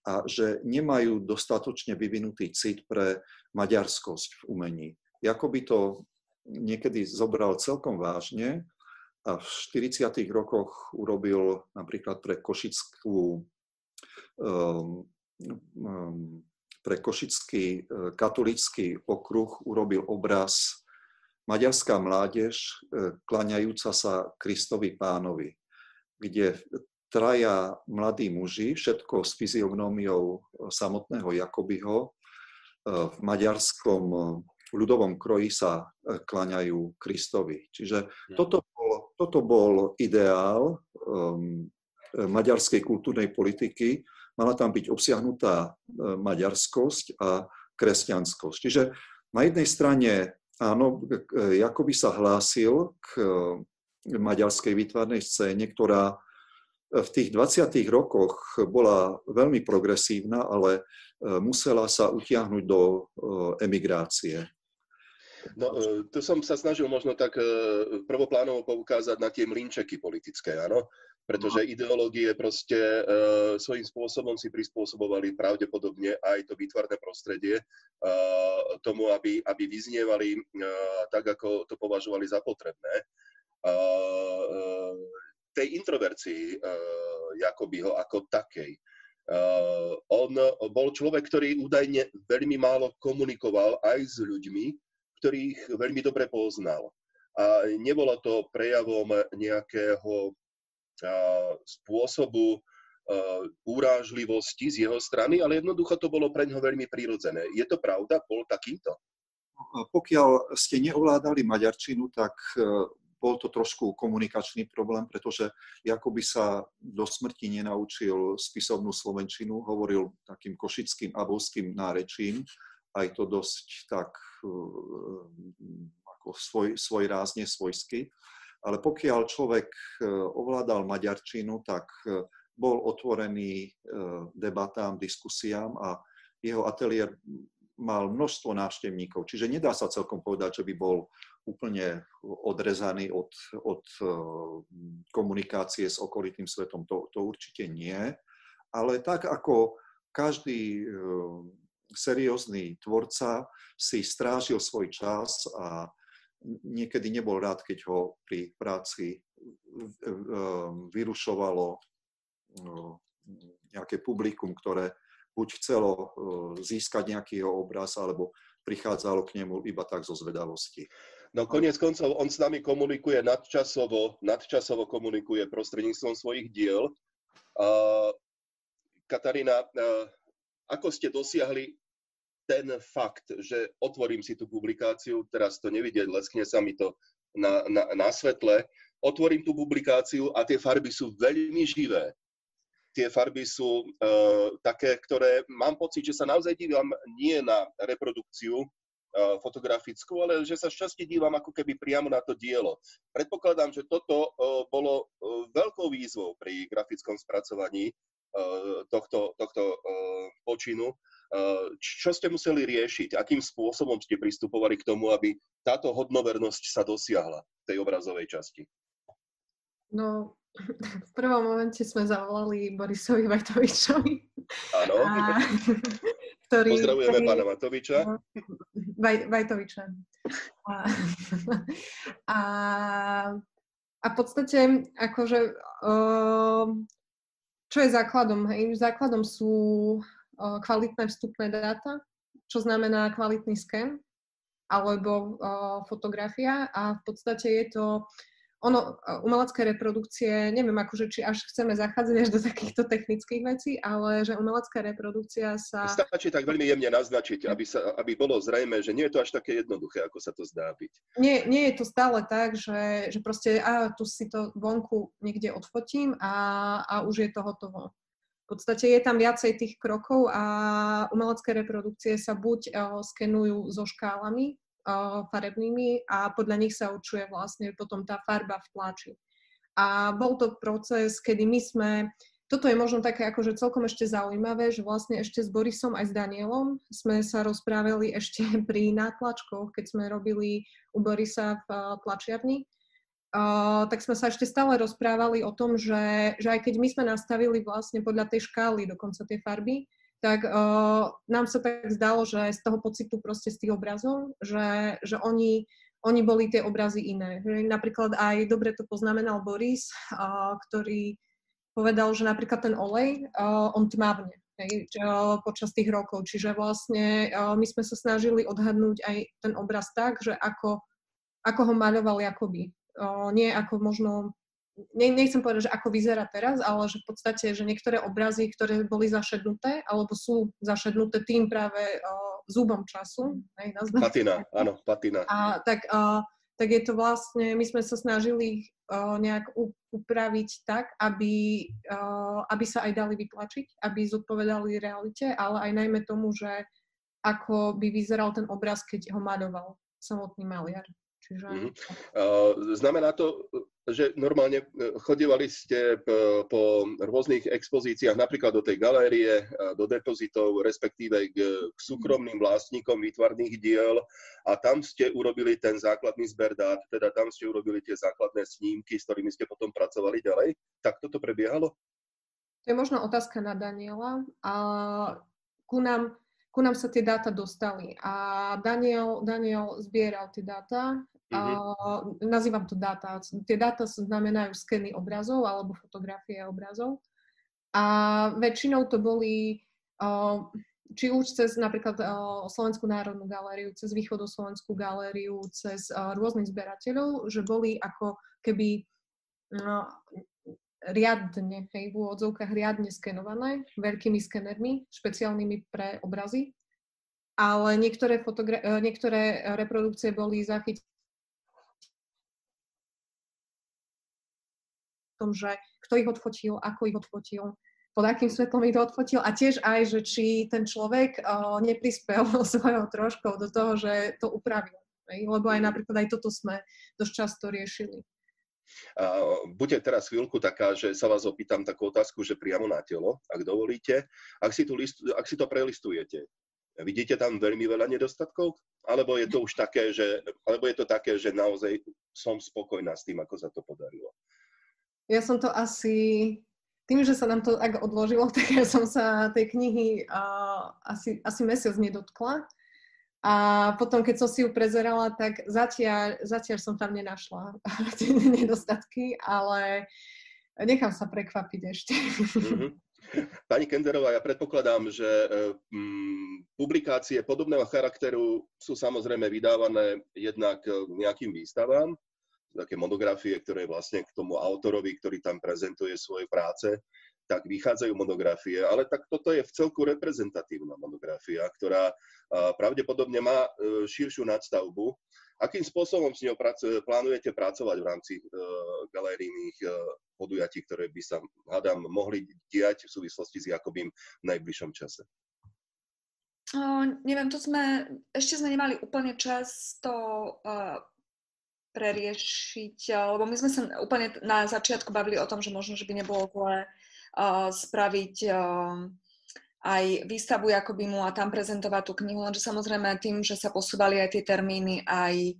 a že nemajú dostatočne vyvinutý cit pre maďarskosť v umení. Jakoby to niekedy zobral celkom vážne a v 40. rokoch urobil napríklad pre Košickú um, um, pre Košický e, katolický okruh urobil obraz Maďarská mládež e, klaňajúca sa Kristovi pánovi, kde traja mladí muži, všetko s fyziognómiou samotného Jakobyho, e, v maďarskom ľudovom kroji sa klaňajú Kristovi. Čiže hm. Toto bol ideál, um, maďarskej kultúrnej politiky, mala tam byť obsiahnutá uh, maďarskosť a kresťanskosť. Čiže na jednej strane áno, Jakoby sa hlásil k maďarskej výtvarnej scéne, ktorá v tých 20. rokoch bola veľmi progresívna, ale musela sa utiahnuť do emigrácie. No, e, tu som sa snažil možno tak e, prvoplánovo poukázať na tie mlinčeky politické, áno? Pretože no. ideológie proste e, svojím spôsobom si prispôsobovali pravdepodobne aj to výtvarné prostredie e, tomu, aby, aby vyznievali e, tak, ako to považovali za potrebné. E, e, tej introvercii e, Jakobyho ako takej. Uh, on bol človek, ktorý údajne veľmi málo komunikoval aj s ľuďmi, ktorých veľmi dobre poznal. A nebolo to prejavom nejakého spôsobu úrážlivosti z jeho strany, ale jednoducho to bolo pre ňoho veľmi prirodzené. Je to pravda? Bol takýto? Pokiaľ ste neovládali maďarčinu, tak e, bol to trošku komunikačný problém, pretože Jakoby sa do smrti nenaučil spisovnú slovenčinu, hovoril takým košickým abovským nárečím aj to dosť tak ako svoj, svoj rázne, svojsky. Ale pokiaľ človek eh, ovládal maďarčinu, tak eh, bol otvorený debatám, diskusiám a jeho ateliér mal množstvo návštevníkov. Čiže nedá sa celkom povedať, že by bol úplne odrezaný od, od komunikácie s okolitým svetom. To, to určite nie. Ale tak ako každý seriózny tvorca si strážil svoj čas a niekedy nebol rád, keď ho pri práci vyrušovalo no, nejaké publikum, ktoré buď chcelo získať nejaký jeho obraz, alebo prichádzalo k nemu iba tak zo zvedavosti. No konec koncov, on s nami komunikuje nadčasovo, nadčasovo komunikuje prostredníctvom svojich diel. Katarína, ako ste dosiahli ten fakt, že otvorím si tú publikáciu, teraz to nevidieť, leskne sa mi to na, na, na svetle, otvorím tú publikáciu a tie farby sú veľmi živé. Tie farby sú uh, také, ktoré mám pocit, že sa naozaj dívam nie na reprodukciu uh, fotografickú, ale že sa šťastie dívam ako keby priamo na to dielo. Predpokladám, že toto uh, bolo uh, veľkou výzvou pri grafickom spracovaní uh, tohto, tohto uh, počinu čo ste museli riešiť? Akým spôsobom ste pristupovali k tomu, aby táto hodnovernosť sa dosiahla v tej obrazovej časti? No, v prvom momente sme zavolali Borisovi Vajtovičovi. Áno. Ktorý, Pozdravujeme ktorý, pána Matoviča. Vaj, Vajtoviča. A, a, a v podstate, akože, čo je základom? Hej? Základom sú kvalitné vstupné dáta, čo znamená kvalitný sken alebo fotografia a v podstate je to ono, umelecké reprodukcie, neviem akože, či až chceme zachádzať až do takýchto technických vecí, ale že umelecká reprodukcia sa... Stačí tak veľmi jemne naznačiť, aby, sa, aby bolo zrejme, že nie je to až také jednoduché, ako sa to zdá byť. Nie, nie je to stále tak, že, že proste, a tu si to vonku niekde odfotím a, a už je to hotovo. V podstate je tam viacej tých krokov a umelecké reprodukcie sa buď uh, skenujú so škálami uh, farebnými a podľa nich sa určuje vlastne potom tá farba v tlači. A bol to proces, kedy my sme, toto je možno také akože celkom ešte zaujímavé, že vlastne ešte s Borisom aj s Danielom sme sa rozprávali ešte pri nátlačkoch, keď sme robili u Borisa v uh, tlačiarni, Uh, tak sme sa ešte stále rozprávali o tom, že, že aj keď my sme nastavili vlastne podľa tej škály dokonca tie farby, tak uh, nám sa tak zdalo, že z toho pocitu proste z tých obrazov, že, že oni, oni boli tie obrazy iné. Napríklad aj dobre to poznamenal Boris, uh, ktorý povedal, že napríklad ten olej, uh, on tmavne hej, čo, počas tých rokov. Čiže vlastne uh, my sme sa snažili odhadnúť aj ten obraz tak, že ako, ako ho maľoval Jakoby nie ako možno, ne, nechcem povedať, že ako vyzerá teraz, ale že v podstate, že niektoré obrazy, ktoré boli zašednuté, alebo sú zašednuté tým práve zúbom času. Hej, patina, áno, patina. A, tak a, tak je to vlastne, my sme sa snažili uh, nejak upraviť tak, aby, uh, aby sa aj dali vytlačiť, aby zodpovedali realite, ale aj najmä tomu, že ako by vyzeral ten obraz, keď ho maľoval samotný maliar. Čiže... Mm-hmm. Znamená to, že normálne e, chodívali ste po rôznych expozíciách, napríklad do tej galérie, do depozitov, respektíve k, k súkromným vlastníkom výtvarných diel a tam ste urobili ten základný zber dát, teda tam ste urobili tie základné snímky, s ktorými ste potom pracovali ďalej. Tak toto prebiehalo? To je možno otázka na Daniela. A ku nám ku nám sa tie dáta dostali a Daniel, Daniel zbieral tie dáta. A, nazývam to dáta. Tie dáta znamenajú skeny obrazov alebo fotografie obrazov. A väčšinou to boli či už cez napríklad Slovenskú národnú galériu, cez Východoslovenskú galériu, cez rôznych zberateľov, že boli ako keby riadne, hej, v úvodzovkách riadne skenované veľkými skenermi, špeciálnymi pre obrazy. Ale niektoré, fotogra- niektoré reprodukcie boli zachytené v tom, že kto ich odfotil, ako ich odfotil, pod akým svetlom ich to odfotil a tiež aj, že či ten človek uh, neprispel svojou troškou do toho, že to upravil. Hej? Lebo aj napríklad aj toto sme dosť často riešili. Bude teraz chvíľku taká, že sa vás opýtam takú otázku, že priamo na telo, ak dovolíte. Ak si, tu list, ak si to prelistujete, vidíte tam veľmi veľa nedostatkov? Alebo je to už také, že, alebo je to také, že naozaj som spokojná s tým, ako sa to podarilo? Ja som to asi tým, že sa nám to tak odložilo, tak ja som sa tej knihy uh, asi, asi mesiac nedotkla. A potom, keď som si ju prezerala, tak zatiaľ, zatiaľ som tam nenašla tie nedostatky, ale nechám sa prekvapiť ešte. Mm-hmm. Pani Kenderová, ja predpokladám, že um, publikácie podobného charakteru sú samozrejme vydávané jednak nejakým výstavám, také monografie, ktoré vlastne k tomu autorovi, ktorý tam prezentuje svoje práce, tak vychádzajú monografie, ale tak toto je v celku reprezentatívna monografia, ktorá pravdepodobne má e, širšiu nadstavbu. Akým spôsobom s ňou plánujete pracovať v rámci e, galerijných e, podujatí, ktoré by sa, hádam, mohli diať v súvislosti s Jakobím v najbližšom čase? O, neviem, to sme, ešte sme nemali úplne čas to uh, preriešiť, lebo my sme sa úplne na začiatku bavili o tom, že možno, že by nebolo zlé spraviť aj výstavu Jakobimu a tam prezentovať tú knihu, lenže samozrejme tým, že sa posúvali aj tie termíny, aj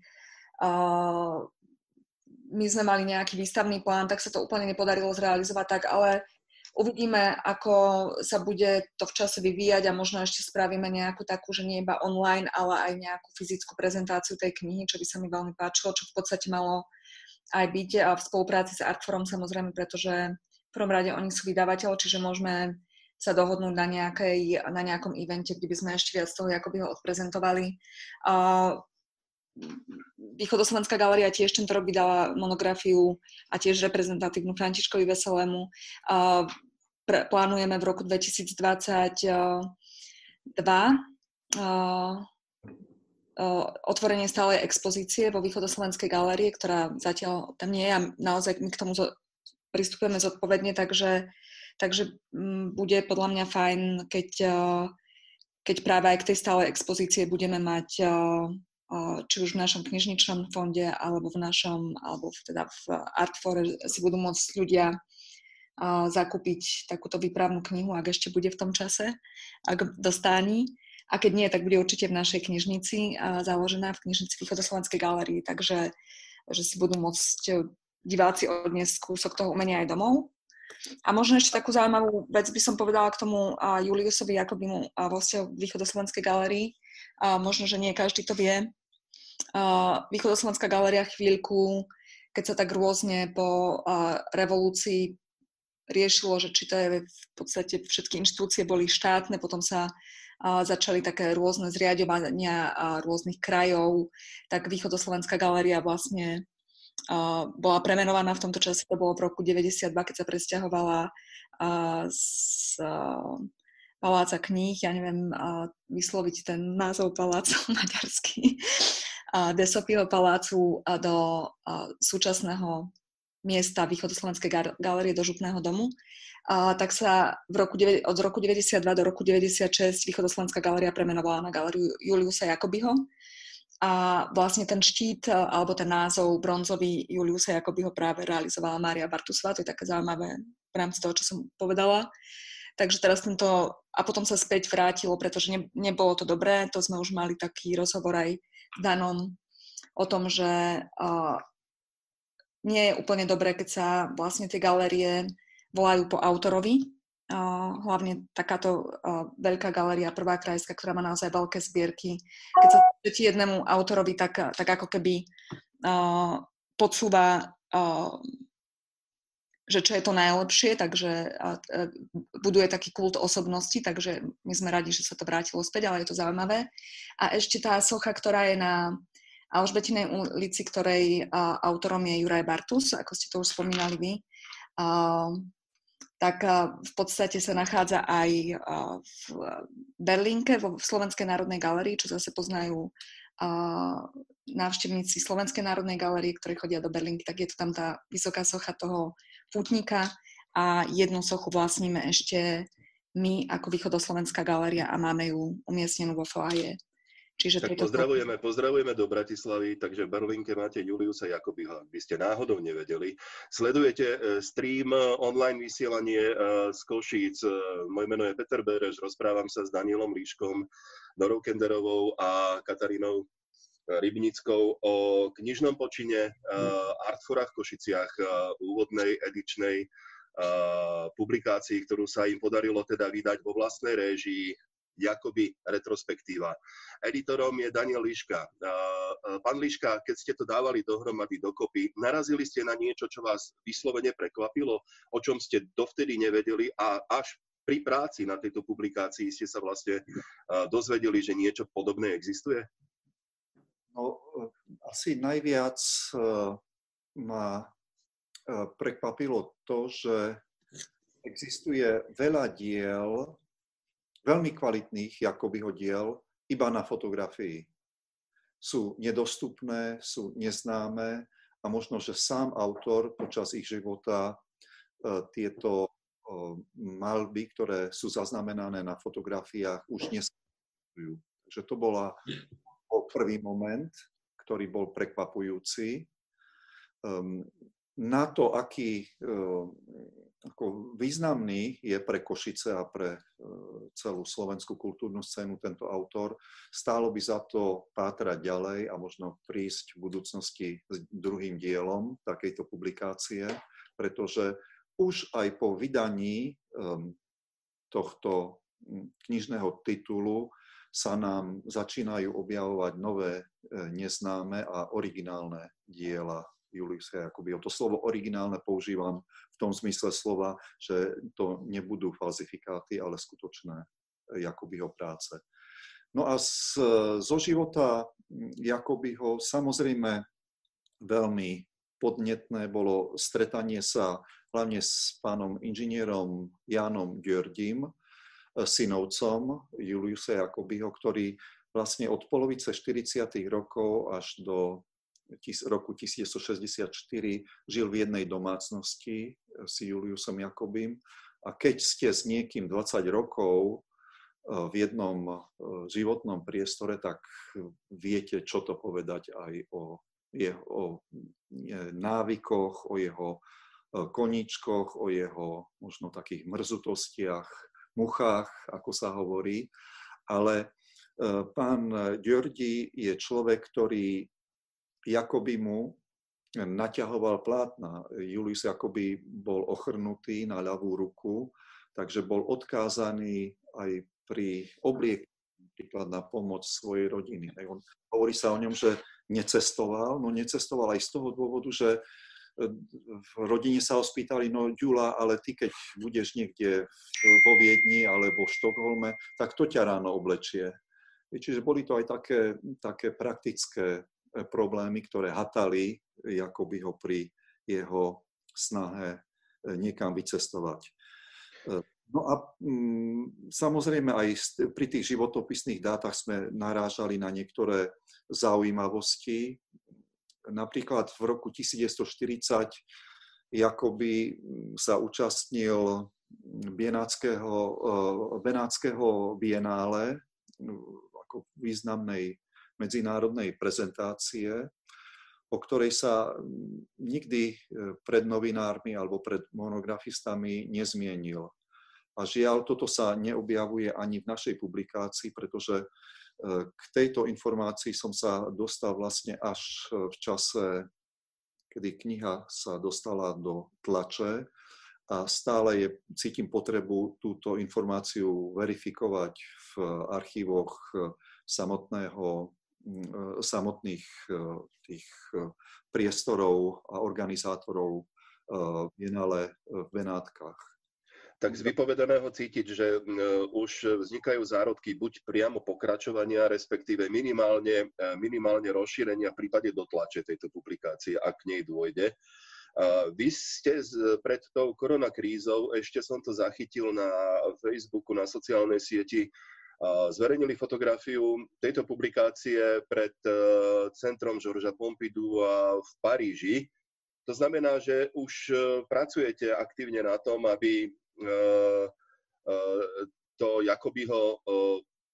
my sme mali nejaký výstavný plán, tak sa to úplne nepodarilo zrealizovať tak, ale uvidíme, ako sa bude to v čase vyvíjať a možno ešte spravíme nejakú takú, že nie iba online, ale aj nejakú fyzickú prezentáciu tej knihy, čo by sa mi veľmi páčilo, čo v podstate malo aj byť a v spolupráci s Artforom samozrejme, pretože prvom rade oni sú vydavateľ, čiže môžeme sa dohodnúť na, nejakej, na nejakom evente, kde by sme ešte viac toho ako by ho odprezentovali. Východoslovenská galéria tiež tento rok vydala monografiu a tiež reprezentatívnu Františkovi Veselému. Pr- plánujeme v roku 2022 uh, otvorenie stálej expozície vo Východoslovenskej galérie, ktorá zatiaľ tam nie je a naozaj my k tomu pristupujeme zodpovedne, takže, takže mm, bude podľa mňa fajn, keď, eh, keď práve aj k tej stálej expozície budeme mať eh, eh, či už v našom knižničnom fonde, alebo v našom, alebo teda v Artfore si budú môcť ľudia zakúpiť takúto výpravnú knihu, ak ešte bude v tom čase, ak dostání. A keď nie, tak bude určite v našej knižnici založená v knižnici Východoslovenskej galerii, takže že si budú môcť diváci odniesť kúsok toho umenia aj domov. A možno ešte takú zaujímavú vec by som povedala k tomu Juliusovi Jakobimu vo vzťahu Východoslovenskej galerii. Uh, možno, že nie každý to vie. Východoslovenská galéria chvíľku, keď sa tak rôzne po revolúcii riešilo, že či to je v podstate všetky inštitúcie boli štátne, potom sa uh, začali také rôzne zriadovania rôznych krajov, tak Východoslovenská galéria vlastne uh, bola premenovaná v tomto čase, to bolo v roku 92, keď sa presťahovala z Paláca kníh, ja neviem vysloviť ten názov paláca maďarský, Desopiho palácu do súčasného miesta Východoslovenskej galerie do Župného domu, tak sa v roku, od roku 92 do roku 96 Východoslovenská galéria premenovala na galériu Juliusa Jakobyho. A vlastne ten štít, alebo ten názov bronzový Juliusa Jakobyho práve realizovala Mária Bartusová, to je také zaujímavé v rámci toho, čo som povedala. Takže teraz tento, a potom sa späť vrátilo, pretože ne, nebolo to dobré, to sme už mali taký rozhovor aj s Danom o tom, že uh, nie je úplne dobré, keď sa vlastne tie galérie volajú po autorovi. Hlavne takáto veľká galéria, prvá krajská, ktorá má naozaj veľké zbierky. Keď sa ti jednému autorovi, tak, tak ako keby podsúva, že čo je to najlepšie, takže buduje taký kult osobnosti, takže my sme radi, že sa to vrátilo späť, ale je to zaujímavé. A ešte tá socha, ktorá je na Alžbetinej ulici, ktorej uh, autorom je Juraj Bartus, ako ste to už spomínali vy, uh, tak uh, v podstate sa nachádza aj uh, v Berlínke, vo Slovenskej národnej galerii, čo zase poznajú uh, návštevníci Slovenskej národnej galerie, ktorí chodia do Berlínky, tak je to tam tá vysoká socha toho putníka a jednu sochu vlastníme ešte my ako Východoslovenská galéria a máme ju umiestnenú vo foaje Čiže tak pozdravujeme, pozdravujeme do Bratislavy, takže v Berlinke máte Juliusa Jakobyho, ak by ste náhodou nevedeli. Sledujete e, stream, e, online vysielanie e, z Košíc. Moje meno je Peter Bereš, rozprávam sa s Danielom Líškom, Dorou Kenderovou a Katarínou Rybnickou o knižnom počine Artfora v Košiciach, úvodnej edičnej publikácii, ktorú sa im podarilo teda vydať vo vlastnej réžii Jakoby retrospektíva. Editorom je Daniel Liška. Pán Liška, keď ste to dávali dohromady dokopy, narazili ste na niečo, čo vás vyslovene prekvapilo, o čom ste dovtedy nevedeli a až pri práci na tejto publikácii ste sa vlastne dozvedeli, že niečo podobné existuje? No, asi najviac ma prekvapilo to, že existuje veľa diel, veľmi kvalitných Jakobyho diel iba na fotografii. Sú nedostupné, sú neznáme a možno, že sám autor počas ich života e, tieto malby, ktoré sú zaznamenané na fotografiách, už neskutujú. Takže to bola, bol prvý moment, ktorý bol prekvapujúci. Ehm, na to, aký ako významný je pre Košice a pre e, celú slovenskú kultúrnu scénu tento autor. Stálo by za to pátrať ďalej a možno prísť v budúcnosti s druhým dielom takejto publikácie, pretože už aj po vydaní tohto knižného titulu sa nám začínajú objavovať nové e, neznáme a originálne diela Juliusa Jakubyho. To slovo originálne používam v tom zmysle slova, že to nebudú falzifikáty, ale skutočné Jakubyho práce. No a z, zo života Jakobyho samozrejme veľmi podnetné bolo stretanie sa hlavne s pánom inžinierom Jánom Gjördim, synovcom Juliusa Jakobyho, ktorý vlastne od polovice 40. rokov až do roku 1964 žil v jednej domácnosti eh, s Juliusom Jakobím a keď ste s niekým 20 rokov eh, v jednom eh, životnom priestore, tak viete, čo to povedať aj o jeho návykoch, o jeho koníčkoch, o jeho možno takých mrzutostiach, muchách, ako sa hovorí. Ale pán Ďordi je človek, ktorý Jakoby mu naťahoval plátna. Julius Jakoby bol ochrnutý na ľavú ruku, takže bol odkázaný aj pri obliek napríklad na pomoc svojej rodiny. On, hovorí sa o ňom, že necestoval, no necestoval aj z toho dôvodu, že e, v rodine sa ho spýtali, no Ďula, ale ty keď budeš niekde vo Viedni alebo v Štokholme, tak to ťa ráno oblečie. Čiže boli to aj také, také praktické problémy, ktoré hatali Jakoby ho pri jeho snahe e, niekam vycestovať. E, No a mm, samozrejme aj pri tých životopisných dátach sme narážali na niektoré zaujímavosti. Napríklad v roku 1940 Jakoby sa účastnil Benátskeho, eh, Benátskeho bienále ako významnej medzinárodnej prezentácie, o ktorej sa nikdy eh, pred novinármi alebo pred monografistami nezmienil. A žiaľ, toto sa neobjavuje ani v našej publikácii, pretože eh, k tejto informácii som sa dostal vlastne až v čase, kedy kniha sa dostala do tlače a stále je, cítim potrebu túto informáciu verifikovať v archívoch samotného, mm, samotných eh, tých priestorov a organizátorov Bienale v Benátkach. Tak z vypovedaného cítiť, že už vznikajú zárodky buď priamo pokračovania, respektíve minimálne, minimálne rozšírenia prípade dotlače tejto publikácie, ak k nej dôjde. Vy ste pred tou koronakrízou, ešte som to zachytil na Facebooku, na sociálnej sieti, zverejnili fotografiu tejto publikácie pred e, centrom Georgesa Pompidou v Paríži. To znamená, že už e, pracujete aktívne na tom, aby e, to Jakobyho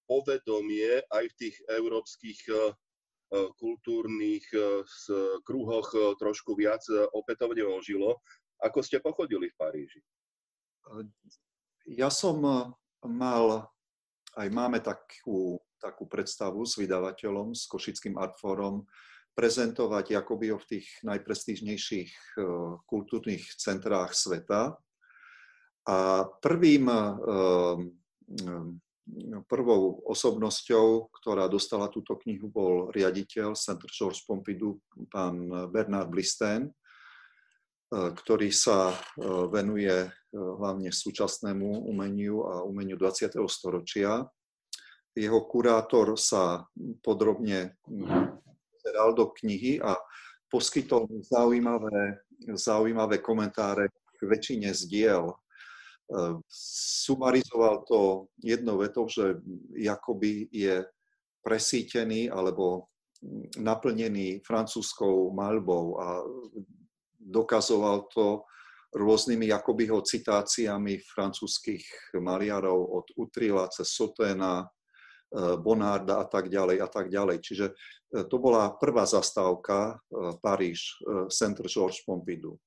povedomie aj v tých európskych kultúrnych kruhoch trošku viac opätovne ožilo. Ako ste pochodili v Paríži? Ja som mal, aj máme takú, takú predstavu s vydavateľom, s Košickým Artforom, prezentovať Jakobyho v tých najprestížnejších kultúrnych centrách sveta. A prvým prvou osobnosťou, ktorá dostala túto knihu, bol riaditeľ Center George Pompidou, pán Bernard Blisten, e, ktorý sa e, venuje e, hlavne súčasnému umeniu a umeniu 20. storočia. Jeho kurátor sa podrobne dal do knihy a poskytol zaujímavé, zaujímavé komentáre k väčšine z diel sumarizoval to jednou vetou, že Jakoby je presítený alebo naplnený francúzskou malbou a dokazoval to rôznymi Jakobyho citáciami francúzských maliarov od Utrila cez Soténa, eh, Bonarda a tak ďalej a tak ďalej. Čiže eh, to bola prvá zastávka eh, Paríž, Centre Georges Pompidou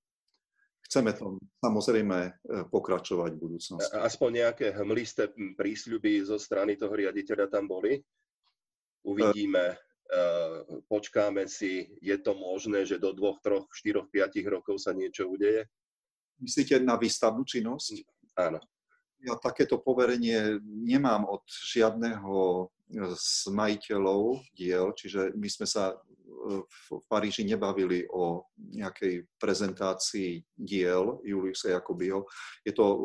chceme to samozrejme pokračovať v budúcnosti. Aspoň nejaké hmlisté prísľuby zo strany toho riaditeľa tam boli? Uvidíme, počkáme si, je to možné, že do dvoch, troch, štyroch, piatich rokov sa niečo udeje? Myslíte na výstavnú činnosť? Áno. Ja takéto poverenie nemám od žiadneho z majiteľov diel, čiže my sme sa v Paríži nebavili o nejakej prezentácii diel Juliusa Jakobyho. Je to uh,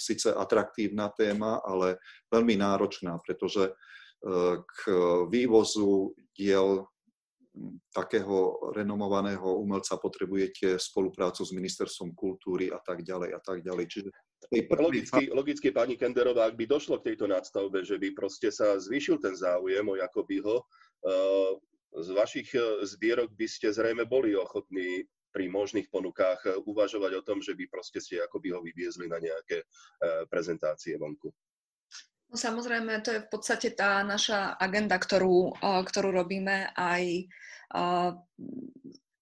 síce atraktívna téma, ale veľmi náročná, pretože uh, k vývozu diel takého renomovaného umelca potrebujete spoluprácu s ministerstvom kultúry a tak ďalej a tak ďalej. Čiže Logicky, logicky, pani Kenderová, ak by došlo k tejto nadstavbe, že by proste sa zvýšil ten záujem o Jakobyho, uh, z vašich e, zbierok by ste zrejme boli ochotní pri možných ponukách e, uvažovať o tom, že by proste ste akoby ho vyviezli na nejaké prezentácie vonku. No samozrejme, to je v podstate tá naša agenda, ktorú, ktorú robíme aj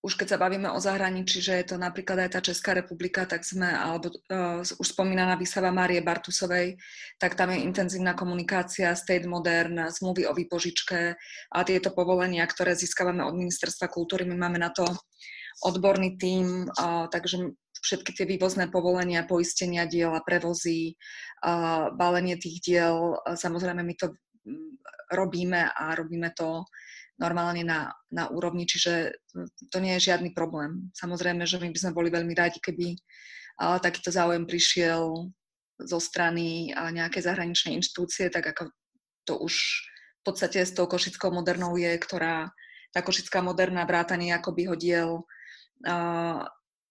už keď sa bavíme o zahraničí, že je to napríklad aj tá Česká republika, tak sme, alebo uh, už spomínaná výsava Márie Bartusovej, tak tam je intenzívna komunikácia, state modern, zmluvy o výpožičke a tieto povolenia, ktoré získavame od Ministerstva kultúry. My máme na to odborný tím, uh, takže všetky tie vývozné povolenia, poistenia diel a prevozy, balenie tých diel, samozrejme my to robíme a robíme to normálne na, na úrovni, čiže to nie je žiadny problém. Samozrejme, že my by sme boli veľmi radi, keby takýto záujem prišiel zo strany nejakej zahraničnej inštitúcie, tak ako to už v podstate s tou košickou modernou je, ktorá tá košická moderná vrátanie by hodiel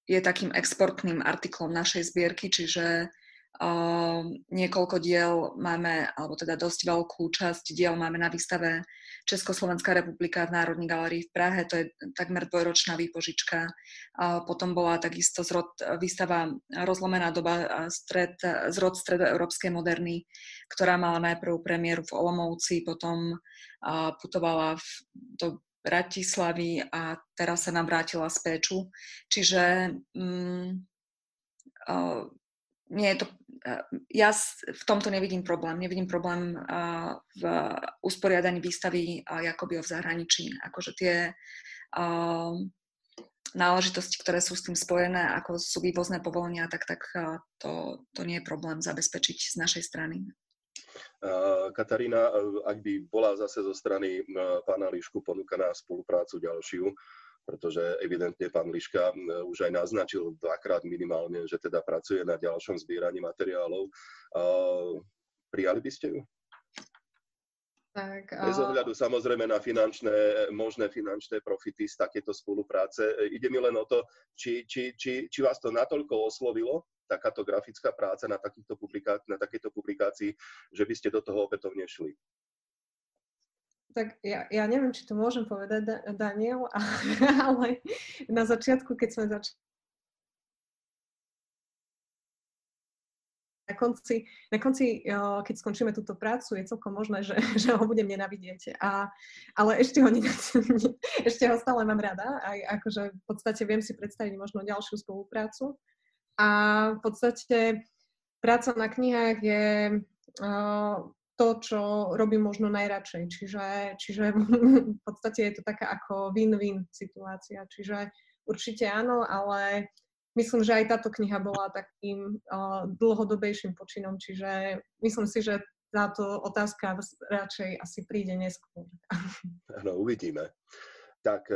je takým exportným artiklom našej zbierky, čiže Uh, niekoľko diel máme, alebo teda dosť veľkú časť diel máme na výstave Československá republika v Národnej galerii v Prahe, to je takmer dvojročná výpožička. Uh, potom bola takisto zrod, výstava Rozlomená doba stred, zrod stredoeurópskej moderny, ktorá mala najprv premiéru v Olomouci, potom uh, putovala v, do Bratislavy a teraz sa nám vrátila z Péču. Čiže um, uh, nie je to ja v tomto nevidím problém. Nevidím problém v usporiadaní výstavy Jakobyho v zahraničí. Akože tie náležitosti, ktoré sú s tým spojené, ako sú vývozné povolenia, tak, tak to, to nie je problém zabezpečiť z našej strany. Katarína, ak by bola zase zo strany pána Lišku ponúkaná spoluprácu ďalšiu, pretože evidentne pán Liška už aj naznačil dvakrát minimálne, že teda pracuje na ďalšom zbieraní materiálov. Prijali by ste ju? Tak, Bez ohľadu samozrejme na finančné, možné finančné profity z takéto spolupráce. Ide mi len o to, či, či, či, či vás to natoľko oslovilo, takáto grafická práca na, takýchto publiká- na takéto publikácii, že by ste do toho opätovne šli tak ja, ja neviem, či to môžem povedať, Daniel, ale na začiatku, keď sme začali na konci, na konci, keď skončíme túto prácu, je celkom možné, že, že ho budem nenavidieť. A, ale ešte ho, ešte ho stále mám rada. Aj akože v podstate viem si predstaviť možno ďalšiu spoluprácu. A v podstate práca na knihách je to, čo robím možno najradšej. Čiže, čiže v podstate je to taká ako win-win situácia. Čiže určite áno, ale myslím, že aj táto kniha bola takým uh, dlhodobejším počinom, čiže myslím si, že táto otázka radšej asi príde neskôr. Áno, uvidíme. Tak,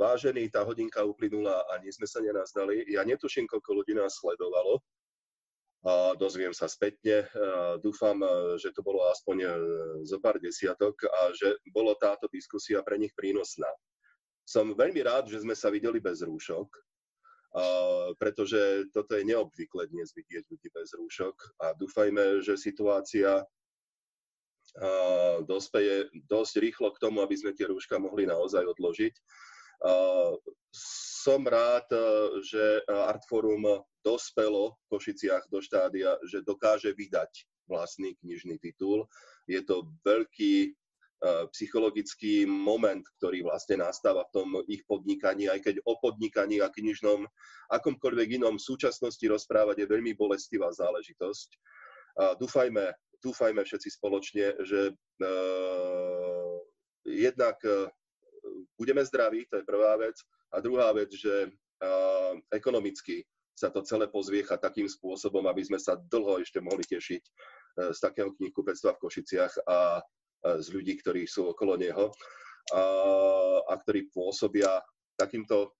vážený, tá hodinka uplynula a nie sme sa nenazdali. Ja netuším, koľko ľudí nás sledovalo, dozviem sa spätne. Dúfam, že to bolo aspoň zo pár desiatok a že bolo táto diskusia pre nich prínosná. Som veľmi rád, že sme sa videli bez rúšok, pretože toto je neobvykle dnes vidieť ľudí bez rúšok a dúfajme, že situácia dospeje dosť rýchlo k tomu, aby sme tie rúška mohli naozaj odložiť. Som rád, že Artforum dospelo v Košiciach do štádia, že dokáže vydať vlastný knižný titul. Je to veľký psychologický moment, ktorý vlastne nastáva v tom ich podnikaní, aj keď o podnikaní a knižnom akomkoľvek inom súčasnosti rozprávať je veľmi bolestivá záležitosť. Dúfajme, dúfajme všetci spoločne, že uh, jednak uh, budeme zdraví, to je prvá vec, a druhá vec, že uh, ekonomicky sa to celé pozviecha takým spôsobom, aby sme sa dlho ešte mohli tešiť z takého knihkupectva v Košiciach a z ľudí, ktorí sú okolo neho a, a ktorí pôsobia takýmto,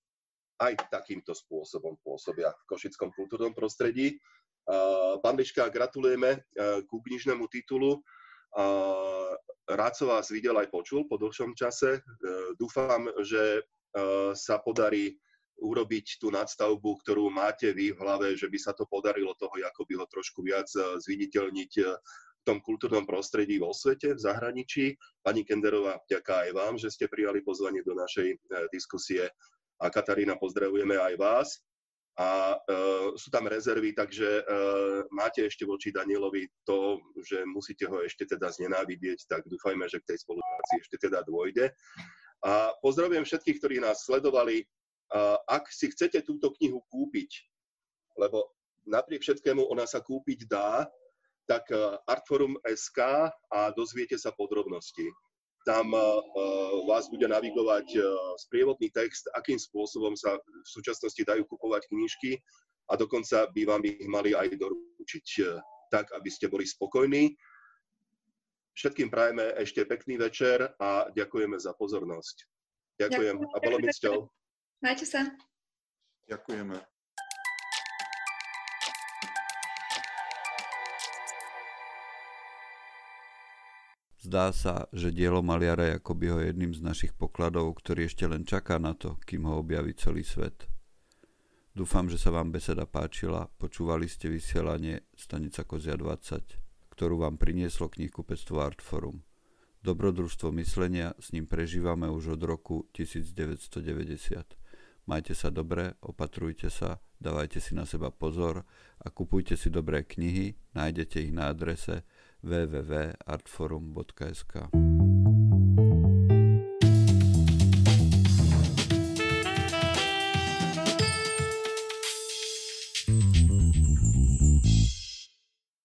aj takýmto spôsobom pôsobia v košickom kultúrnom prostredí. Pán Liška, gratulujeme e, ku knižnému titulu. Rád som vás videl aj počul po dlhšom čase. E, dúfam, že sa podarí urobiť tú nadstavbu, ktorú máte vy v hlave, že by sa to podarilo toho by ho trošku viac eh, zviditeľniť v tom kultúrnom prostredí vo svete, v zahraničí. Pani Kenderová, ďaká aj vám, že ste prijali pozvanie do našej diskusie. A Katarína, pozdravujeme aj vás. A uh, sú tam rezervy, takže uh, máte ešte voči Danielovi to, že musíte ho ešte teda znenávidieť, tak dúfajme, že k tej spolupráci ešte teda dôjde. A pozdravujem všetkých, ktorí nás sledovali ak si chcete túto knihu kúpiť, lebo napriek všetkému ona sa kúpiť dá, tak e, Artforum.sk a dozviete sa podrobnosti. Tam e, vás bude navigovať e, sprievodný text, akým spôsobom sa v súčasnosti dajú kupovať knižky a dokonca by vám ich mali aj doručiť tak, aby ste boli spokojní. Všetkým prajeme ešte pekný večer a ďakujeme za pozornosť. Ďakujem a bolo mi cťou. Majte sa. Ďakujeme. Zdá sa, že dielo maliara Jakobyho je jedným z našich pokladov, ktorý ešte len čaká na to, kým ho objaví celý svet. Dúfam, že sa vám beseda páčila, počúvali ste vysielanie Stanica Kozia 20, ktorú vám prinieslo knihkupectvo Artforum. Dobrodružstvo myslenia s ním prežívame už od roku 1990. Majte sa dobre, opatrujte sa, dávajte si na seba pozor a kupujte si dobré knihy, nájdete ich na adrese www.artforum.sk.